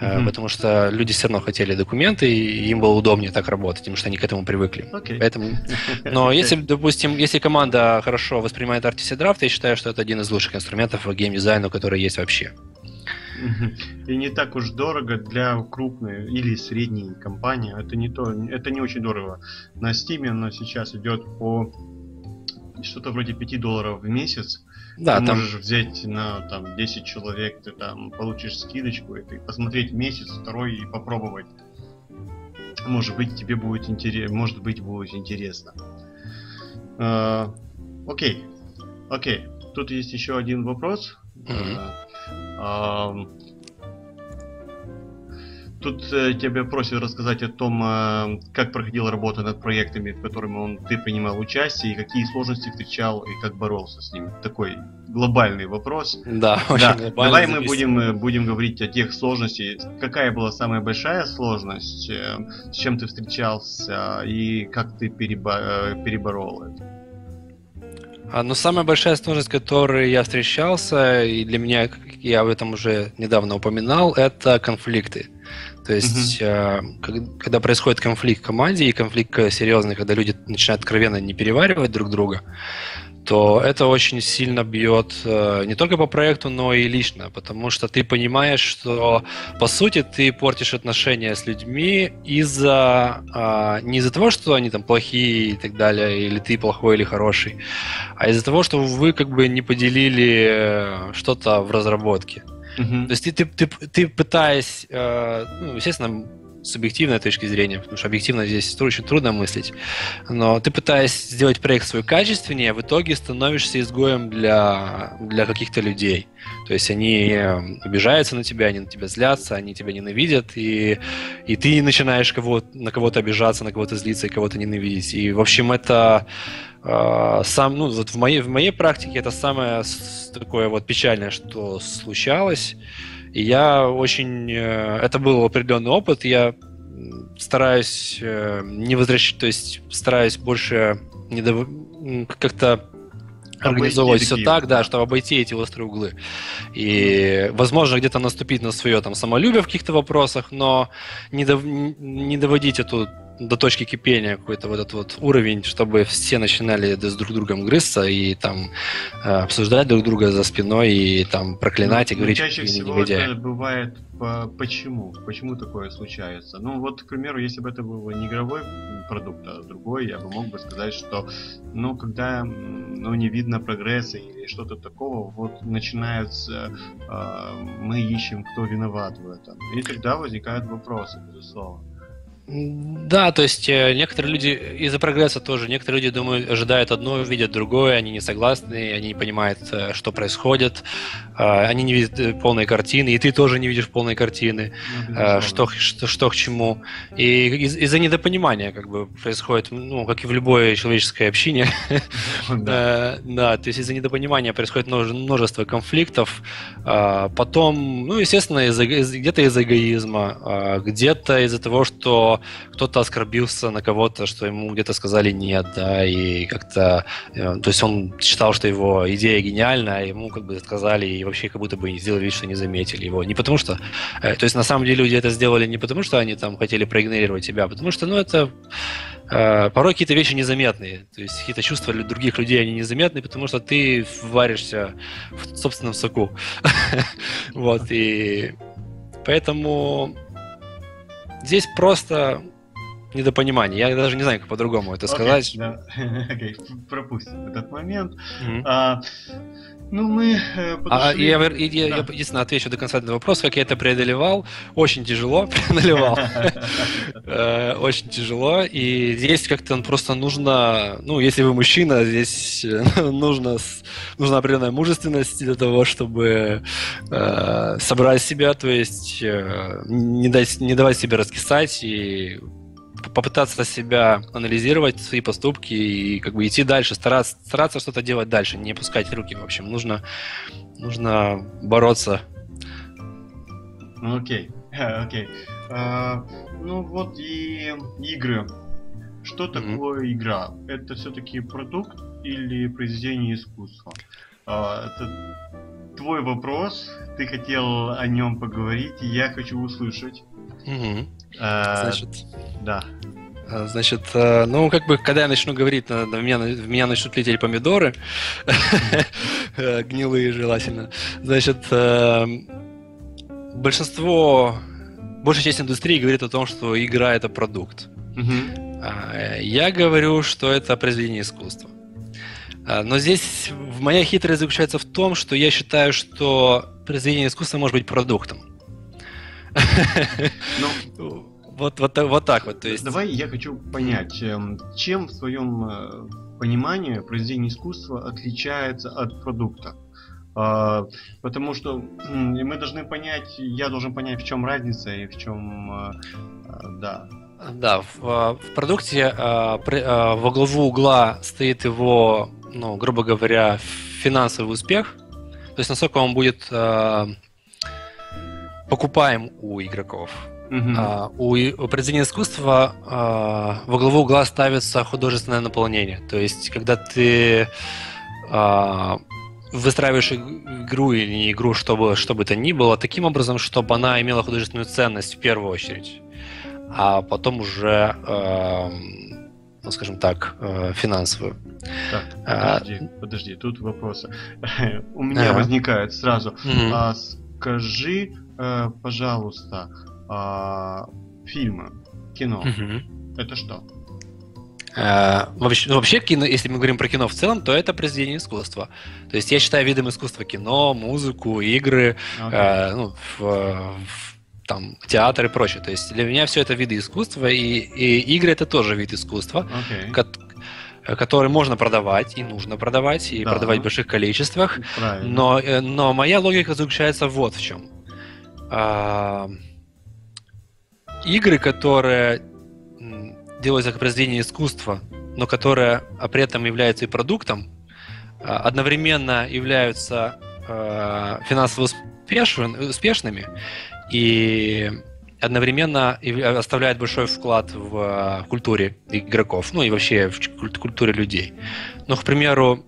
mm-hmm. потому что люди все равно хотели документы, и им было удобнее так работать, потому что они к этому привыкли. Okay. Поэтому, но если, допустим, если команда хорошо воспринимает артистрафт, я считаю, что это один из лучших инструментов по геймдизайну, который есть вообще. И не так уж дорого для крупной или средней компании. Это не то, это не очень дорого. На Steam оно сейчас идет по что-то вроде 5 долларов в месяц. Да, ты там... можешь взять на там 10 человек, ты там получишь скидочку, и ты посмотреть месяц, второй и попробовать. Может быть, тебе будет интересно. Может быть, будет интересно. Uh, окей. Окей. Тут есть еще один вопрос. Mm-hmm. Uh, Тут э, тебя просят рассказать о том, э, как проходила работа над проектами, в которых он, ты принимал участие, и какие сложности встречал, и как боролся с ними. Такой глобальный вопрос. Да, очень да. Давай мы будем, э, будем говорить о тех сложностях. Какая была самая большая сложность, с чем ты встречался, и как ты перебо- переборол это? А, но самая большая сложность, с которой я встречался, и для меня, я об этом уже недавно упоминал, это конфликты. То есть, mm-hmm. когда происходит конфликт в команде, и конфликт серьезный, когда люди начинают откровенно не переваривать друг друга, то это очень сильно бьет э, не только по проекту, но и лично, потому что ты понимаешь, что по сути ты портишь отношения с людьми из-за а, не из-за того, что они там плохие и так далее, или ты плохой или хороший, а из-за того, что вы как бы не поделили э, что-то в разработке. Mm-hmm. То есть ты, ты, ты, ты пытаясь, э, ну, естественно, субъективной точки зрения, потому что объективно здесь очень трудно мыслить. Но ты пытаясь сделать проект свой качественнее, в итоге становишься изгоем для, для каких-то людей. То есть они обижаются на тебя, они на тебя злятся, они тебя ненавидят, и, и ты начинаешь кого, на кого-то обижаться, на кого-то злиться и кого-то ненавидеть. И, в общем, это э, сам, ну, вот в моей, в моей практике это самое такое вот печальное, что случалось. И я очень... Э, это был определенный опыт. Я стараюсь э, не возвращать, то есть стараюсь больше не дов... как-то организовывать все так, да, чтобы обойти эти острые углы. И, возможно, где-то наступить на свое там самолюбие в каких-то вопросах, но не, дов... не доводить эту до точки кипения какой-то вот этот вот уровень, чтобы все начинали с друг другом грызться и там э, обсуждать друг друга за спиной и там проклинать и ну, говорить, чаще всего это бывает по почему, почему такое случается. Ну вот, к примеру, если бы это был не игровой продукт, а другой, я бы мог бы сказать, что, ну, когда, ну, не видно прогресса или что-то такого, вот начинается, э, мы ищем, кто виноват в этом, и тогда возникают вопросы, безусловно. Да, то есть э, некоторые люди из-за прогресса тоже, некоторые люди думают, ожидают одно, видят другое, они не согласны, они не понимают, э, что происходит, э, они не видят полной картины, и ты тоже не видишь полной картины, ну, что, что, что к чему. И из- из-за недопонимания как бы происходит, ну, как и в любой человеческой общине, да. да, то есть из-за недопонимания происходит множество конфликтов, потом, ну, естественно, где-то из эгоизма, где-то из-за того, что кто-то оскорбился на кого-то, что ему где-то сказали нет, да, и как-то, э, то есть он считал, что его идея гениальна, а ему как бы сказали и вообще как будто бы сделали вид, что не заметили его. Не потому что, э, то есть на самом деле люди это сделали не потому, что они там хотели проигнорировать тебя, а потому что, ну, это э, порой какие-то вещи незаметные, то есть какие-то чувства других людей, они незаметны, потому что ты варишься в собственном соку. Вот, и поэтому Здесь просто недопонимание. Я даже не знаю, как по-другому это okay, сказать. Да. okay. Пропустим этот момент. Mm-hmm. А, ну, мы э, а, подошли... а, я, я, да. я единственное отвечу до конца этого вопроса, как я это преодолевал. Очень тяжело преодолевал. Э, очень тяжело. И здесь как-то просто нужно... Ну, если вы мужчина, здесь э, нужно, нужна определенная мужественность для того, чтобы собрать себя, то есть не, дать, не давать себе раскисать и попытаться себя анализировать, свои поступки и как бы идти дальше, стараться, стараться что-то делать дальше, не опускать руки, в общем. Нужно, нужно бороться. Окей, окей. А, ну вот и игры. Что такое mm-hmm. игра? Это все-таки продукт или произведение искусства? А, это твой вопрос, ты хотел о нем поговорить, и я хочу услышать. Угу. А, Значит, да. А, значит, э, ну, как бы, когда я начну говорить, на меня, в меня начнут лететь помидоры, гнилые желательно. Значит, э, большинство, большая часть индустрии говорит о том, что игра это продукт. А, я говорю, что это произведение искусства. Но здесь моя хитрость заключается в том, что я считаю, что произведение искусства может быть продуктом. Ну, вот, вот, вот так вот. То есть... Давай я хочу понять, эм, чем в своем э, понимании произведение искусства отличается от продукта? А, потому что мы должны понять, я должен понять, в чем разница и в чем, э, э, да. Да, в, в продукте во главу угла стоит его, ну, грубо говоря, финансовый успех, то есть насколько он будет покупаем у игроков. Uh-huh. А, у, произведения искусства а, во главу угла ставится художественное наполнение. То есть, когда ты а, выстраиваешь игру или не игру, чтобы, чтобы это ни было, таким образом, чтобы она имела художественную ценность в первую очередь, а потом уже, э, ну, скажем так, э, финансовую. Так, подожди, а, подожди, тут вопросы. У меня ага. возникает сразу. Mm-hmm. А, скажи, э, пожалуйста, а, фильмы, кино. Угу. Это что? Uh, вообще, ну, вообще, кино, если мы говорим про кино в целом, то это произведение искусства. То есть я считаю видом искусства кино, музыку, игры, okay. uh, ну, в, в, там, театр и прочее. То есть для меня все это виды искусства, и, и игры это тоже вид искусства, okay. ко который можно продавать и нужно продавать, и да. продавать в больших количествах. Но, э, но моя логика заключается вот в чем. Uh, игры, которые делаются как произведение искусства, но которые а при этом являются и продуктом, а, одновременно являются э, финансово успешными и одновременно оставляют большой вклад в культуре игроков, ну и вообще в культуре людей. Ну, к примеру,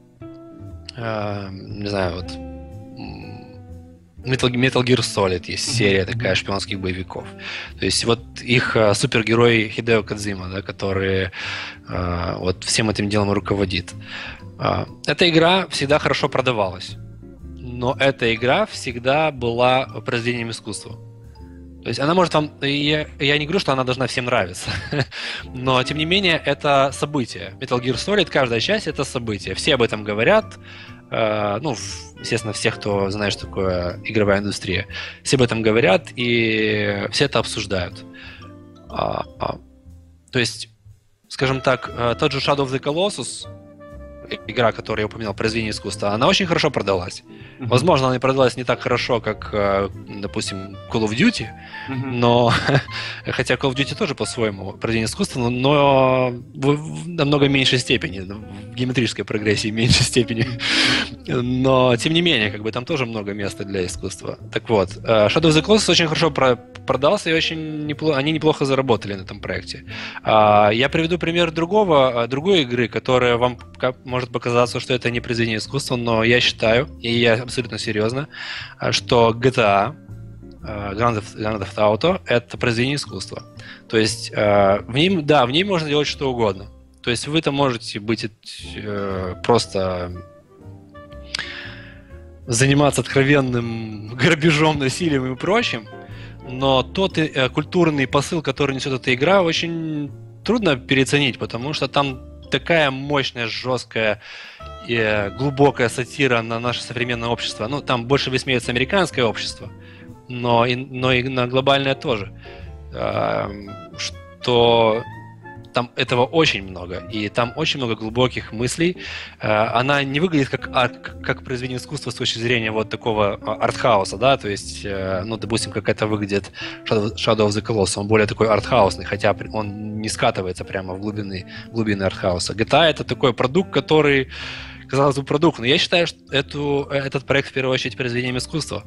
э, не знаю, вот Metal, Metal Gear Solid есть серия такая шпионских боевиков. То есть вот их э, супергерой Хидео Кадзима, да, который э, вот всем этим делом руководит. Э, эта игра всегда хорошо продавалась, но эта игра всегда была произведением искусства. То есть она может вам... Я, я не говорю, что она должна всем нравиться, но тем не менее это событие. Metal Gear Solid, каждая часть это событие. Все об этом говорят, Э, ну, естественно, всех, кто знает, что такое игровая индустрия, все об этом говорят и все это обсуждают. А, а, то есть, скажем так, э, тот же Shadow of the Colossus, игра, которую я упоминал, произведение искусства, она очень хорошо продалась. Mm-hmm. Возможно, она не продалась не так хорошо, как, э, допустим, Call of Duty, mm-hmm. но хотя Call of Duty тоже по-своему произведение искусства, но, но в, в намного меньшей степени, в геометрической прогрессии в меньшей степени. Но, тем не менее, как бы там тоже много места для искусства. Так вот, э, Shadow of the Colossus очень хорошо про- продался, и очень неплохо, они неплохо заработали на этом проекте. А, я приведу пример другого, э, другой игры, которая вам может показаться, что это не произведение искусства, но я считаю, и я абсолютно серьезно, э, что GTA, Grand Theft, Grand Theft Auto это произведение искусства. То есть в ней, да, в ней можно делать что угодно. То есть вы-то можете быть э, просто заниматься откровенным грабежом, насилием и прочим, но тот э, культурный посыл, который несет эта игра, очень трудно переоценить, потому что там такая мощная, жесткая и глубокая сатира на наше современное общество. Ну, там больше высмеивается американское общество, но и, но и на глобальное тоже. Что там этого очень много, и там очень много глубоких мыслей. Э, она не выглядит как, арт, как произведение искусства с точки зрения вот такого а, артхауса, да, то есть, э, ну, допустим, как это выглядит Shadow of the Colossus, он более такой артхаусный, хотя он не скатывается прямо в глубины, глубины артхауса. GTA — это такой продукт, который казалось бы, продукт. Но я считаю, что эту, этот проект в первую очередь произведением искусства,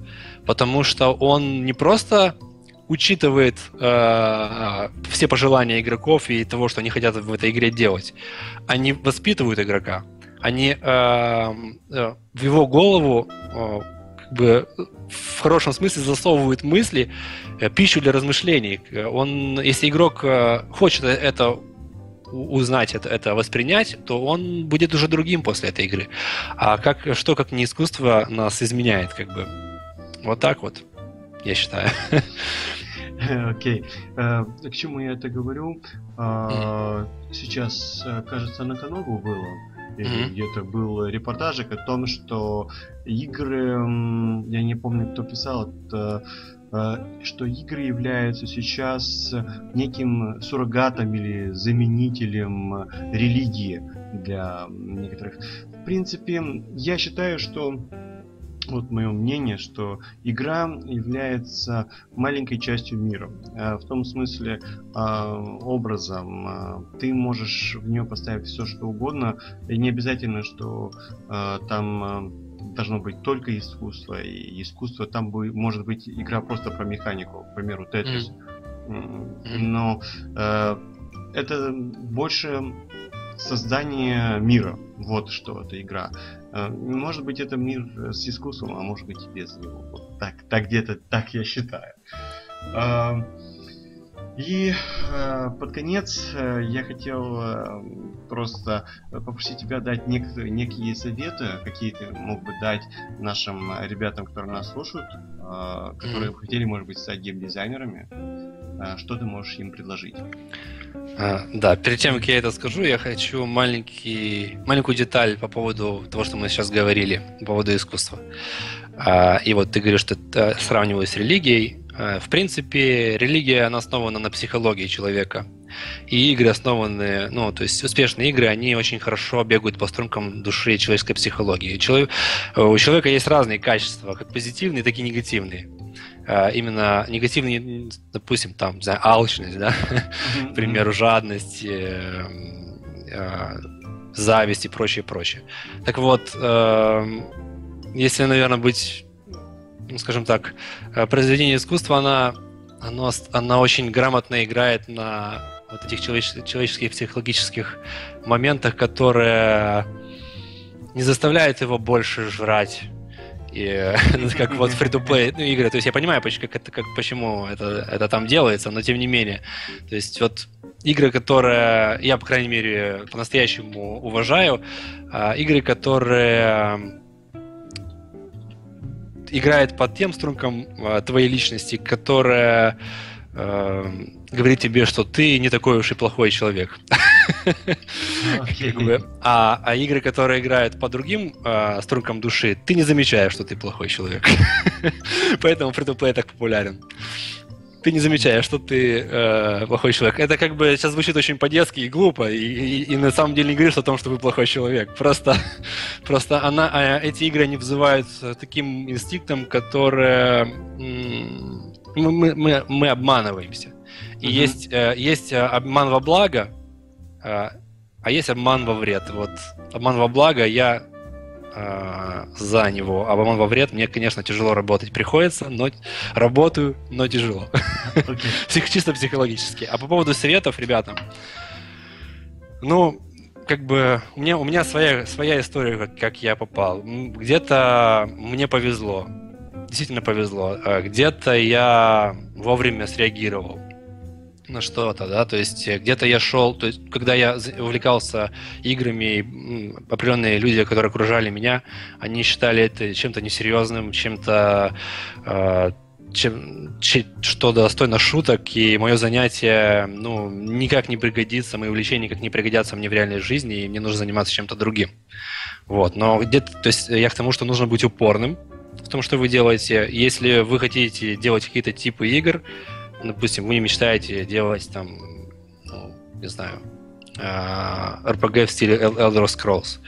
потому что он не просто учитывает э, все пожелания игроков и того, что они хотят в этой игре делать. Они воспитывают игрока. они э, э, в его голову э, как бы в хорошем смысле засовывают мысли, э, пищу для размышлений. Он, если игрок э, хочет это узнать это, это воспринять, то он будет уже другим после этой игры. А как, что как не искусство нас изменяет, как бы. Вот так вот, я считаю. Окей. Okay. Э, к чему я это говорю? Uh, сейчас, э, кажется, на Каногу было. Mm-hmm. Где-то был репортажик о том, что игры, я не помню, кто писал, это э, что игры являются сейчас неким суррогатом или заменителем религии для некоторых. В принципе, я считаю, что вот мое мнение, что игра является маленькой частью мира. Э, в том смысле э, образом э, ты можешь в нее поставить все, что угодно, и не обязательно, что там должно быть только искусство, и искусство там может быть игра просто про механику, к примеру, Тетрис. Но это больше создание мира. Вот что эта игра. Э, может быть, это мир с искусством, а может быть и без него. Вот так, так где-то, так я считаю. Эм, и э, под конец э, я хотел просто попросить тебя дать некоторые, некие советы, какие ты мог бы дать нашим ребятам, которые нас слушают, которые mm-hmm. хотели, может быть, стать геймдизайнерами. Что ты можешь им предложить? А, да, перед тем, как я это скажу, я хочу маленький, маленькую деталь по поводу того, что мы сейчас говорили, по поводу искусства. А, и вот ты говоришь, что сравниваю с религией. А, в принципе, религия, она основана на психологии человека. И игры основаны, ну, то есть успешные игры, они очень хорошо бегают по стрункам души человеческой психологии. Человек, у человека есть разные качества, как позитивные, так и негативные. А, именно негативные, допустим, там, не знаю, алчность, да, к примеру, жадность, э, э, зависть и прочее, прочее. Так вот, если, наверное, быть, ну, скажем так, э, произведение искусства, она, оно, она очень грамотно играет на вот этих человеческих психологических моментах, которые не заставляют его больше жрать, и как вот free-to-play ну, игры. То есть я понимаю, как это, как, почему это, это там делается, но тем не менее. То есть вот игры, которые я, по крайней мере, по-настоящему уважаю, а, игры, которые играют под тем струнком а, твоей личности, которая э, говорит тебе, что ты не такой уж и плохой человек. а, а игры, которые играют по другим э, стрункам души, ты не замечаешь, что ты плохой человек. Поэтому free так популярен. Ты не замечаешь, что ты э, плохой человек. Это как бы сейчас звучит очень по-детски и глупо, и, и, и на самом деле не говоришь о том, что вы плохой человек. Просто, просто она, а, эти игры не вызывают таким инстинктом, который мы, мы, мы обманываемся. И uh-huh. есть, э, есть э, обман во благо, э, а есть обман во вред. Вот обман во благо я э, за него, а обман во вред мне, конечно, тяжело работать приходится, но работаю, но тяжело. Okay. Чисто психологически. А по поводу советов, ребятам, ну, как бы у меня, у меня своя, своя история, как, как я попал. Где-то мне повезло, действительно повезло. Где-то я вовремя среагировал на что-то, да, то есть э, где-то я шел, то есть когда я увлекался играми, определенные люди, которые окружали меня, они считали это чем-то несерьезным, чем-то э, чем, что достойно шуток, и мое занятие, ну, никак не пригодится, мои увлечения никак не пригодятся мне в реальной жизни, и мне нужно заниматься чем-то другим. Вот, но где-то, то есть я к тому, что нужно быть упорным том, что вы делаете. Если вы хотите делать какие-то типы игр, допустим, вы не мечтаете делать там, ну, не знаю, RPG а, в стиле Elder Scrolls.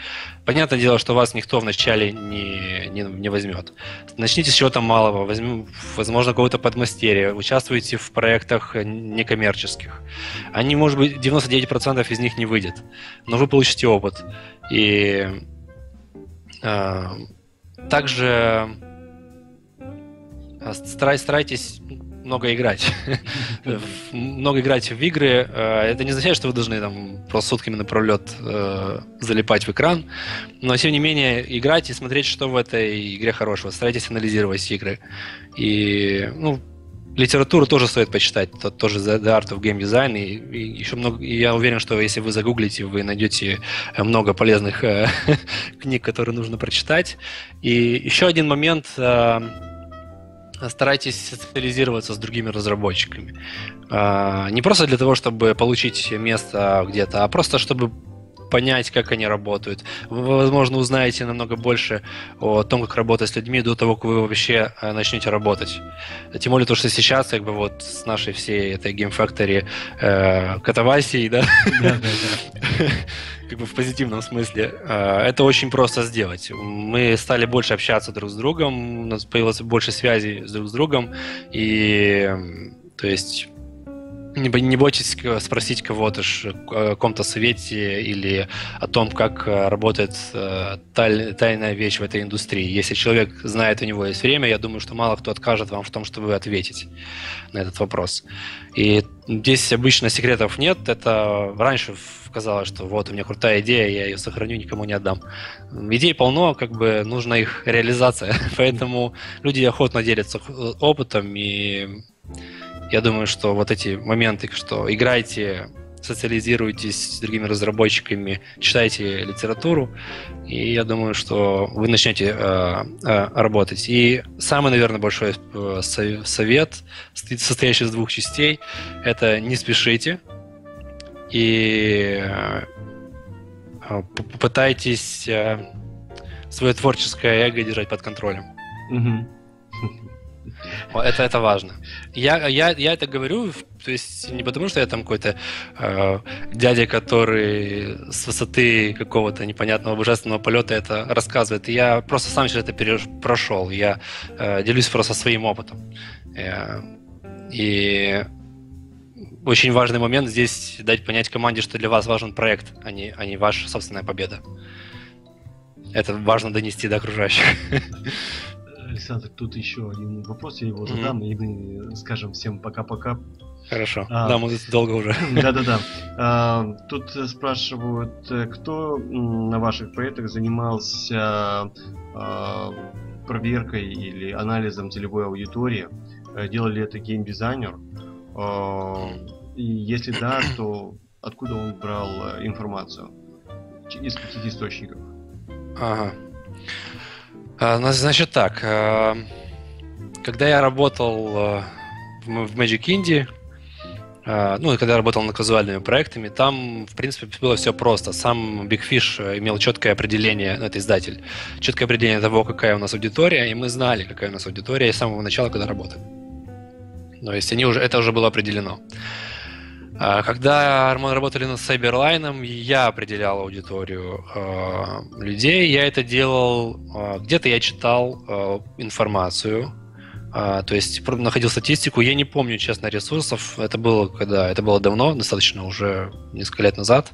Понятное дело, что вас никто вначале не, не, не возьмет. Начните с чего-то малого, возьмем, возможно, какого-то подмастерья, участвуйте в проектах некоммерческих. Они, может быть, 99% из них не выйдет, но вы получите опыт. И э, также старайтесь много играть. много играть в игры. Э, это не означает, что вы должны там просто сутками напролет э, залипать в экран. Но, тем не менее, играть и смотреть, что в этой игре хорошего. Старайтесь анализировать игры. И, ну, литературу тоже стоит почитать, это тоже The Art of Game Design, и, и еще много, и я уверен, что если вы загуглите, вы найдете много полезных э, книг, которые нужно прочитать. И еще один момент, э, старайтесь социализироваться с другими разработчиками. Э, не просто для того, чтобы получить место где-то, а просто чтобы понять, как они работают. Вы, возможно, узнаете намного больше о том, как работать с людьми до того, как вы вообще э, начнете работать. Тем более то, что сейчас, как бы вот с нашей всей этой Game Factory э, катавасией, да, как бы в позитивном смысле, э, это очень просто сделать. Мы стали больше общаться друг с другом, у нас появилось больше связей друг с другом, и то есть не, бойтесь спросить кого-то о каком-то совете или о том, как э, работает э, тайная вещь в этой индустрии. Если человек знает, у него есть время, я думаю, что мало кто откажет вам в том, чтобы ответить на этот вопрос. И здесь обычно секретов нет. Это раньше казалось, что вот у меня крутая идея, я ее сохраню, никому не отдам. Идей полно, как бы нужна их реализация. Поэтому люди охотно делятся опытом и я думаю, что вот эти моменты, что играйте, социализируйтесь с другими разработчиками, читайте литературу, и я думаю, что вы начнете э, э, работать. И самый, наверное, большой э, совет, состоящий из двух частей, это не спешите и э, попытайтесь э, свое творческое эго держать под контролем. Mm-hmm. Это, это важно. Я, я, я это говорю, то есть не потому, что я там какой-то э, дядя, который с высоты какого-то непонятного божественного полета это рассказывает. Я просто сам через это переш... прошел. Я э, делюсь просто своим опытом. Э, и очень важный момент здесь дать понять команде, что для вас важен проект, а не, а не ваша собственная победа. Это важно донести до окружающих. Александр, тут еще один вопрос, я его задам, mm-hmm. и мы скажем всем пока-пока. Хорошо. А, да, мы долго уже. Да-да-да. А, тут спрашивают, кто на ваших проектах занимался а, проверкой или анализом целевой аудитории? Делали это геймдизайнер? А, и если да, то откуда он брал информацию? Из каких источников? Ага. А, ну, значит так, а, когда я работал а, в Magic Indie, ну, когда я работал над казуальными проектами, там, в принципе, было все просто. Сам Big Fish имел четкое определение, ну, это издатель, четкое определение того, какая у нас аудитория, и мы знали, какая у нас аудитория с самого начала, когда работали. То есть они уже, это уже было определено. А, когда мы работали над Сайберлайном, я определял аудиторию э, людей. Я это делал, э, где-то я читал э, информацию, э, то есть находил статистику. Я не помню, честно, ресурсов. Это было когда, это было давно, достаточно уже несколько лет назад.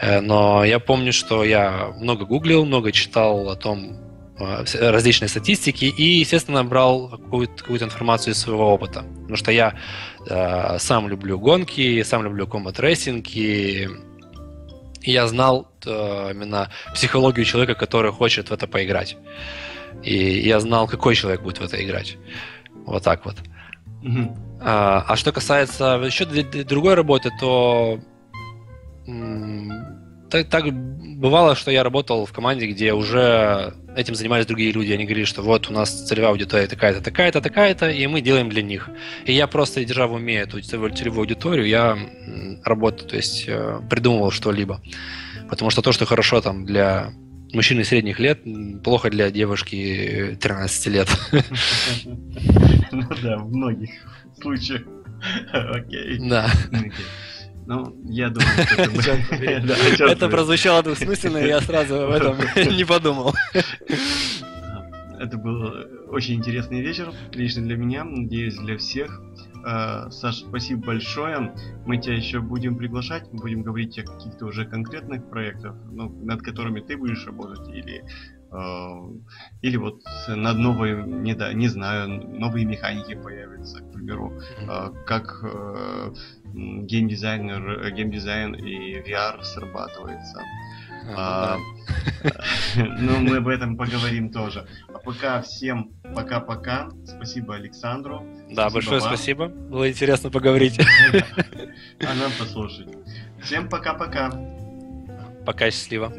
Э, но я помню, что я много гуглил, много читал о том, различные статистики и, естественно, брал какую-то, какую информацию из своего опыта. Потому что я э, сам люблю гонки, сам люблю combat racing, и я знал э, именно психологию человека, который хочет в это поиграть. И я знал, какой человек будет в это играть. Вот так вот. Mm-hmm. А, а что касается еще другой работы, то так, так бывало, что я работал в команде, где уже этим занимались другие люди. Они говорили, что вот у нас целевая аудитория такая-то, такая-то, такая-то, и мы делаем для них. И я просто, держа в уме эту целевую аудиторию, я работал, то есть э, придумывал что-либо. Потому что то, что хорошо там для мужчины средних лет, плохо для девушки 13 лет. Ну да, в многих случаях. Окей. Да. Ну, я думаю, что это... Это прозвучало двусмысленно, и я сразу об этом не подумал. Это был очень интересный вечер, лично для меня, надеюсь, для всех. А, Саш, спасибо большое. Мы тебя еще будем приглашать, будем говорить о каких-то уже конкретных проектах, ну, над которыми ты будешь работать, или или вот над новой, не, да, не знаю, новые механики появятся, к примеру, как геймдизайнер, геймдизайн и VR срабатывается. А, ну, мы об этом поговорим тоже. А пока всем пока-пока. Спасибо Александру. Да, большое спасибо. Было интересно поговорить. А нам послушать. Всем пока-пока. Пока, счастливо.